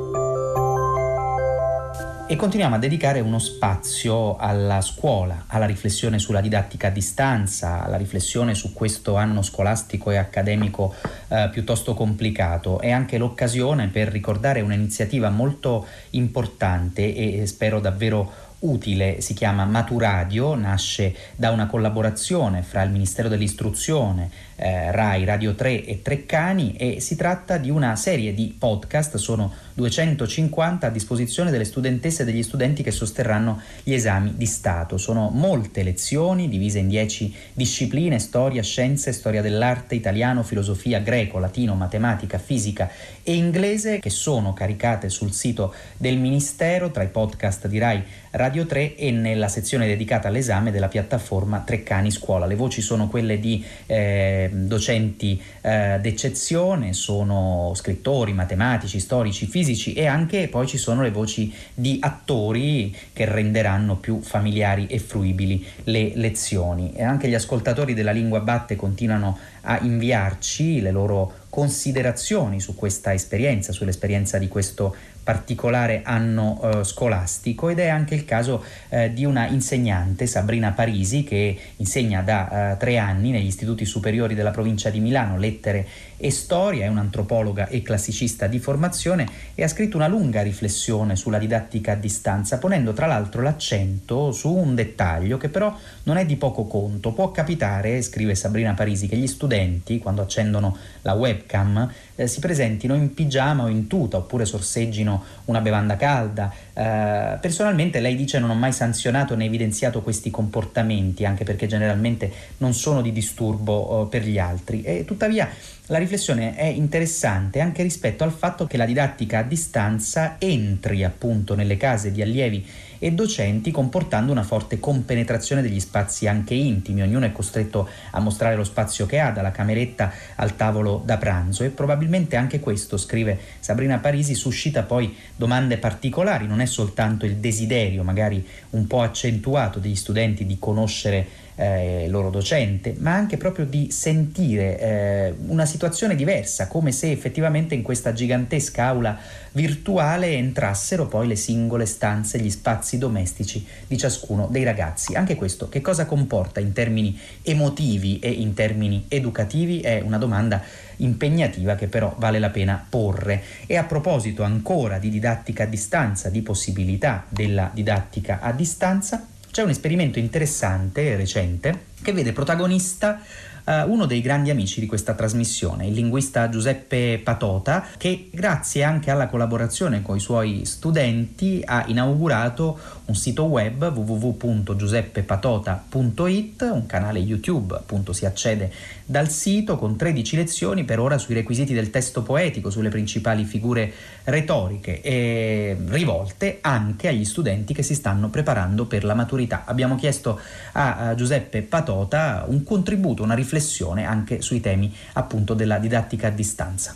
E continuiamo a dedicare uno spazio alla scuola, alla riflessione sulla didattica a distanza, alla riflessione su questo anno scolastico e accademico eh, piuttosto complicato. È anche l'occasione per ricordare un'iniziativa molto importante e spero davvero utile, si chiama Maturadio, nasce da una collaborazione fra il Ministero dell'Istruzione, eh, RAI, Radio 3 e Treccani e si tratta di una serie di podcast, sono 250 a disposizione delle studentesse e degli studenti che sosterranno gli esami di Stato. Sono molte lezioni divise in 10 discipline, storia, scienze, storia dell'arte, italiano, filosofia, greco, latino, matematica, fisica e inglese che sono caricate sul sito del Ministero tra i podcast di RAI Radio 3 e nella sezione dedicata all'esame della piattaforma Treccani Scuola. Le voci sono quelle di eh, docenti eh, d'eccezione, sono scrittori, matematici, storici, fisici e anche poi ci sono le voci di attori che renderanno più familiari e fruibili le lezioni. E anche gli ascoltatori della lingua batte continuano a inviarci le loro considerazioni su questa esperienza, sull'esperienza di questo particolare anno eh, scolastico ed è anche il caso eh, di una insegnante, Sabrina Parisi, che insegna da eh, tre anni negli istituti superiori della provincia di Milano lettere e storia, è un'antropologa e classicista di formazione e ha scritto una lunga riflessione sulla didattica a distanza, ponendo tra l'altro l'accento su un dettaglio che però non è di poco conto. Può capitare, scrive Sabrina Parisi, che gli studenti, quando accendono la webcam, eh, si presentino in pigiama o in tuta oppure sorseggino una bevanda calda. Eh, personalmente lei dice non ho mai sanzionato né evidenziato questi comportamenti, anche perché generalmente non sono di disturbo eh, per gli altri. E tuttavia la riflessione è interessante anche rispetto al fatto che la didattica a distanza entri appunto nelle case di allievi e docenti comportando una forte compenetrazione degli spazi anche intimi, ognuno è costretto a mostrare lo spazio che ha, dalla cameretta al tavolo da pranzo. E probabilmente anche questo, scrive Sabrina Parisi, suscita poi domande particolari, non è soltanto il desiderio magari un po' accentuato degli studenti di conoscere eh, loro docente, ma anche proprio di sentire eh, una situazione diversa, come se effettivamente in questa gigantesca aula virtuale entrassero poi le singole stanze, gli spazi domestici di ciascuno dei ragazzi. Anche questo che cosa comporta in termini emotivi e in termini educativi è una domanda impegnativa che però vale la pena porre. E a proposito ancora di didattica a distanza, di possibilità della didattica a distanza, c'è un esperimento interessante recente che vede protagonista uh, uno dei grandi amici di questa trasmissione, il linguista Giuseppe Patota, che grazie anche alla collaborazione con i suoi studenti ha inaugurato un sito web www.giuseppepatota.it, un canale YouTube, appunto si accede dal sito con 13 lezioni per ora sui requisiti del testo poetico, sulle principali figure retoriche e rivolte anche agli studenti che si stanno preparando per la maturità. Abbiamo chiesto a Giuseppe Patota un contributo, una riflessione anche sui temi appunto della didattica a distanza.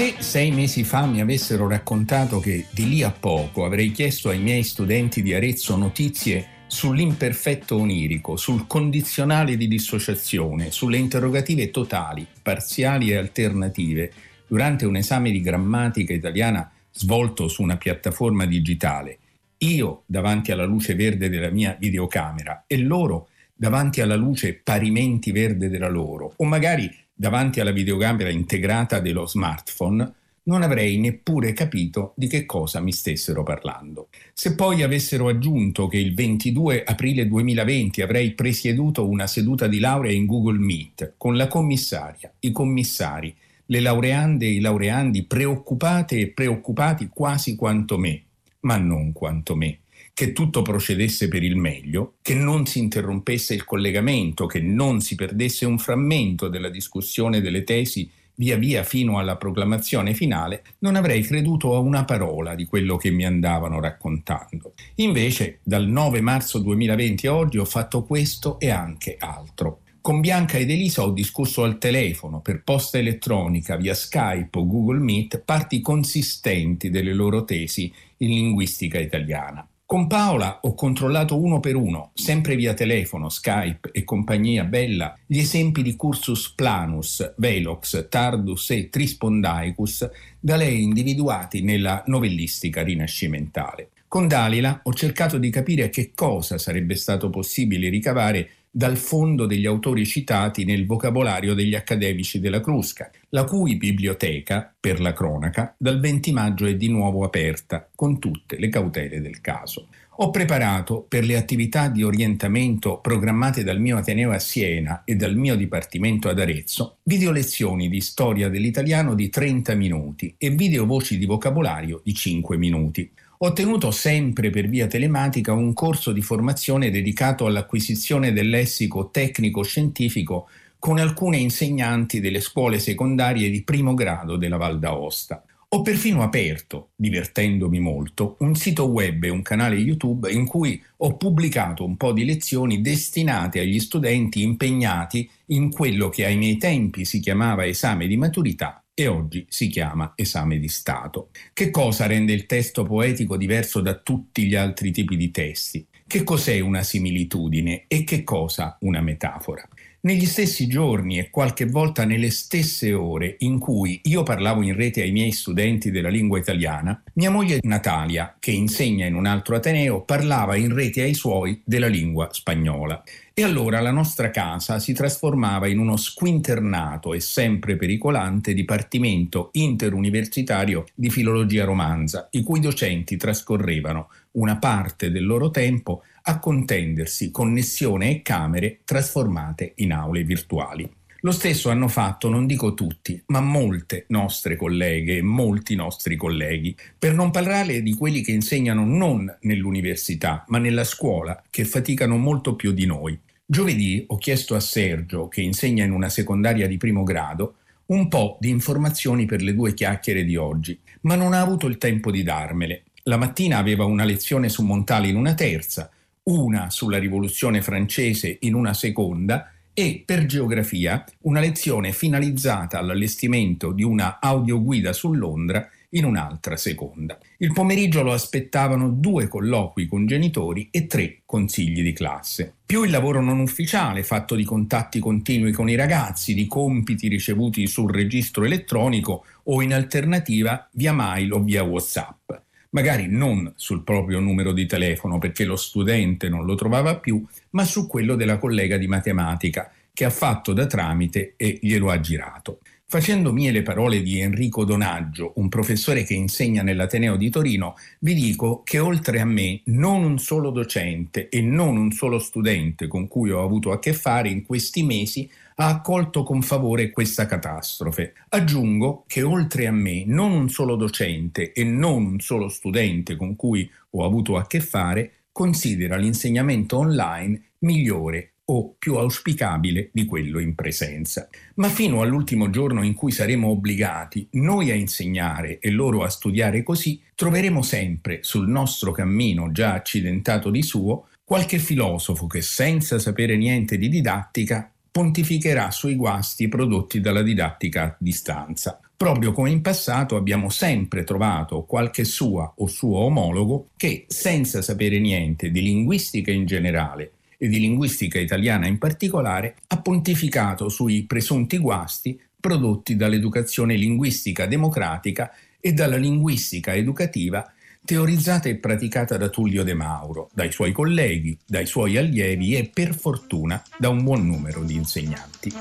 Sì, sei mesi fa mi avessero raccontato che di lì a poco avrei chiesto ai miei studenti di Arezzo notizie sull'imperfetto onirico, sul condizionale di dissociazione, sulle interrogative totali, parziali e alternative, durante un esame di grammatica italiana svolto su una piattaforma digitale, io davanti alla luce verde della mia videocamera e loro davanti alla luce parimenti verde della loro, o magari davanti alla videocamera integrata dello smartphone, non avrei neppure capito di che cosa mi stessero parlando. Se poi avessero aggiunto che il 22 aprile 2020 avrei presieduto una seduta di laurea in Google Meet con la commissaria, i commissari, le laureande e i laureandi preoccupate e preoccupati quasi quanto me, ma non quanto me, che tutto procedesse per il meglio, che non si interrompesse il collegamento, che non si perdesse un frammento della discussione delle tesi via via fino alla proclamazione finale, non avrei creduto a una parola di quello che mi andavano raccontando. Invece, dal 9 marzo 2020 a oggi ho fatto questo e anche altro. Con Bianca ed Elisa ho discusso al telefono, per posta elettronica, via Skype o Google Meet, parti consistenti delle loro tesi in linguistica italiana. Con Paola ho controllato uno per uno, sempre via telefono, Skype e compagnia bella, gli esempi di cursus planus, velox, tardus e trispondaicus da lei individuati nella novellistica rinascimentale. Con Dalila ho cercato di capire che cosa sarebbe stato possibile ricavare dal fondo degli autori citati nel vocabolario degli accademici della Crusca, la cui biblioteca, per la cronaca, dal 20 maggio è di nuovo aperta, con tutte le cautele del caso. Ho preparato per le attività di orientamento programmate dal mio Ateneo a Siena e dal mio Dipartimento ad Arezzo video lezioni di storia dell'italiano di 30 minuti e video voci di vocabolario di 5 minuti. Ho tenuto sempre per via telematica un corso di formazione dedicato all'acquisizione del lessico tecnico-scientifico con alcune insegnanti delle scuole secondarie di primo grado della Val d'Aosta. Ho perfino aperto, divertendomi molto, un sito web e un canale YouTube in cui ho pubblicato un po' di lezioni destinate agli studenti impegnati in quello che ai miei tempi si chiamava esame di maturità e oggi si chiama esame di Stato. Che cosa rende il testo poetico diverso da tutti gli altri tipi di testi? Che cos'è una similitudine e che cosa una metafora? Negli stessi giorni e qualche volta nelle stesse ore in cui io parlavo in rete ai miei studenti della lingua italiana, mia moglie Natalia, che insegna in un altro Ateneo, parlava in rete ai suoi della lingua spagnola. E allora la nostra casa si trasformava in uno squinternato e sempre pericolante dipartimento interuniversitario di filologia romanza, i cui docenti trascorrevano una parte del loro tempo a contendersi connessione e camere trasformate in aule virtuali. Lo stesso hanno fatto, non dico tutti, ma molte nostre colleghe e molti nostri colleghi, per non parlare di quelli che insegnano non nell'università, ma nella scuola, che faticano molto più di noi. Giovedì ho chiesto a Sergio, che insegna in una secondaria di primo grado, un po' di informazioni per le due chiacchiere di oggi, ma non ha avuto il tempo di darmele. La mattina aveva una lezione su Montale in una terza, una sulla rivoluzione francese in una seconda e per geografia una lezione finalizzata all'allestimento di una audioguida su Londra in un'altra seconda. Il pomeriggio lo aspettavano due colloqui con genitori e tre consigli di classe. Più il lavoro non ufficiale, fatto di contatti continui con i ragazzi, di compiti ricevuti sul registro elettronico o in alternativa via mail o via WhatsApp magari non sul proprio numero di telefono perché lo studente non lo trovava più, ma su quello della collega di matematica che ha fatto da tramite e glielo ha girato. Facendo mie le parole di Enrico Donaggio, un professore che insegna nell'Ateneo di Torino, vi dico che oltre a me non un solo docente e non un solo studente con cui ho avuto a che fare in questi mesi ha accolto con favore questa catastrofe. Aggiungo che oltre a me non un solo docente e non un solo studente con cui ho avuto a che fare considera l'insegnamento online migliore o più auspicabile di quello in presenza. Ma fino all'ultimo giorno in cui saremo obbligati noi a insegnare e loro a studiare così, troveremo sempre sul nostro cammino già accidentato di suo qualche filosofo che senza sapere niente di didattica pontificherà sui guasti prodotti dalla didattica a distanza. proprio come in passato abbiamo sempre trovato qualche sua o suo omologo che, senza sapere niente di linguistica in generale e di linguistica italiana in particolare, ha pontificato sui presunti guasti prodotti dall'educazione linguistica democratica e dalla linguistica educativa teorizzata e praticata da Tullio De Mauro, dai suoi colleghi, dai suoi allievi e per fortuna da un buon numero di insegnanti.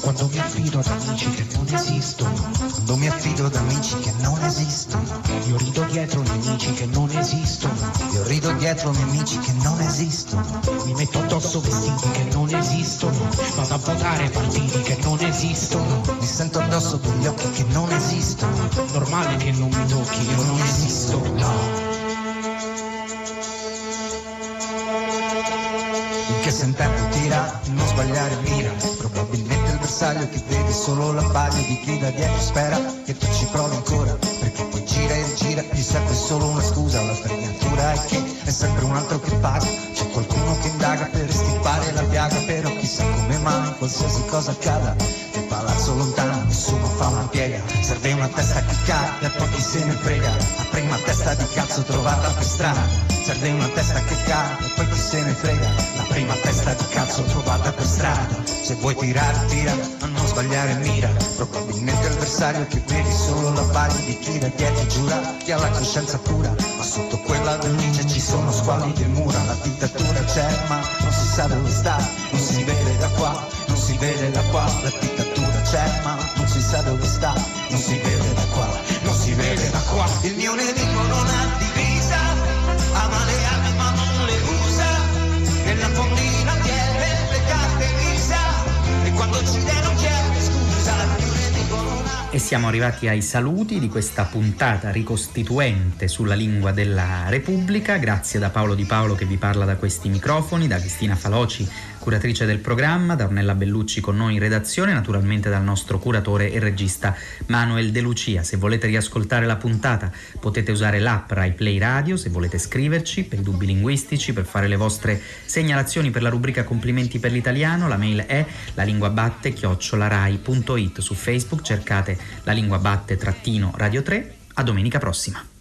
Quando mi affido ad amici che non esistono, quando mi affido ad amici che non esistono, io rido dietro nemici che non esistono, io rido dietro nemici che non esistono, mi metto addosso vestiti che non esistono, vado a votare partiti che non esistono, mi sento addosso degli occhi che non esistono, normale che non mi tocchi, io non esisto, no. Che sentendo tira, non sbagliare mira, probabilmente il bersaglio che vedi solo la paglia di chi da dietro spera che tu ci provi ancora, perché poi gira e gira, gli serve solo una scusa, la fregatura è che è sempre un altro che paga, c'è qualcuno che indaga per stipare la piaga, però chissà come mai qualsiasi cosa accada, palazzo lontano nessuno fa una piega, serve una testa che cade e poi chi se ne frega, la prima testa di cazzo trovata per strada serve una testa che cade poi chi se ne frega. La prima testa di cazzo trovata per strada. Se vuoi tirare tira ma non sbagliare mira. Probabilmente il bersaglio che vedi solo la paglia di chi da dietro giura che ha la coscienza pura. Ma sotto quella vernice ci sono squali e mura. La dittatura c'è ma non si sa dove sta. Non si vede da qua non si vede da qua. La dittatura c'è ma non si sa dove sta. Non si vede da qua non si vede da qua. Il mio nemico non ha divisa ama le armi ma non le usa. Nella fondina tiene le carte Visa e quando ci non chiede e siamo arrivati ai saluti di questa puntata ricostituente sulla lingua della Repubblica. Grazie da Paolo Di Paolo che vi parla da questi microfoni, da Cristina Faloci curatrice del programma, da Ornella Bellucci con noi in redazione, naturalmente dal nostro curatore e regista Manuel De Lucia. Se volete riascoltare la puntata potete usare l'app Rai Play Radio, se volete scriverci per i dubbi linguistici, per fare le vostre segnalazioni per la rubrica Complimenti per l'italiano, la mail è la lingua batte chiocciolarai.it su Facebook, cercate la lingua batte trattino radio 3. A domenica prossima.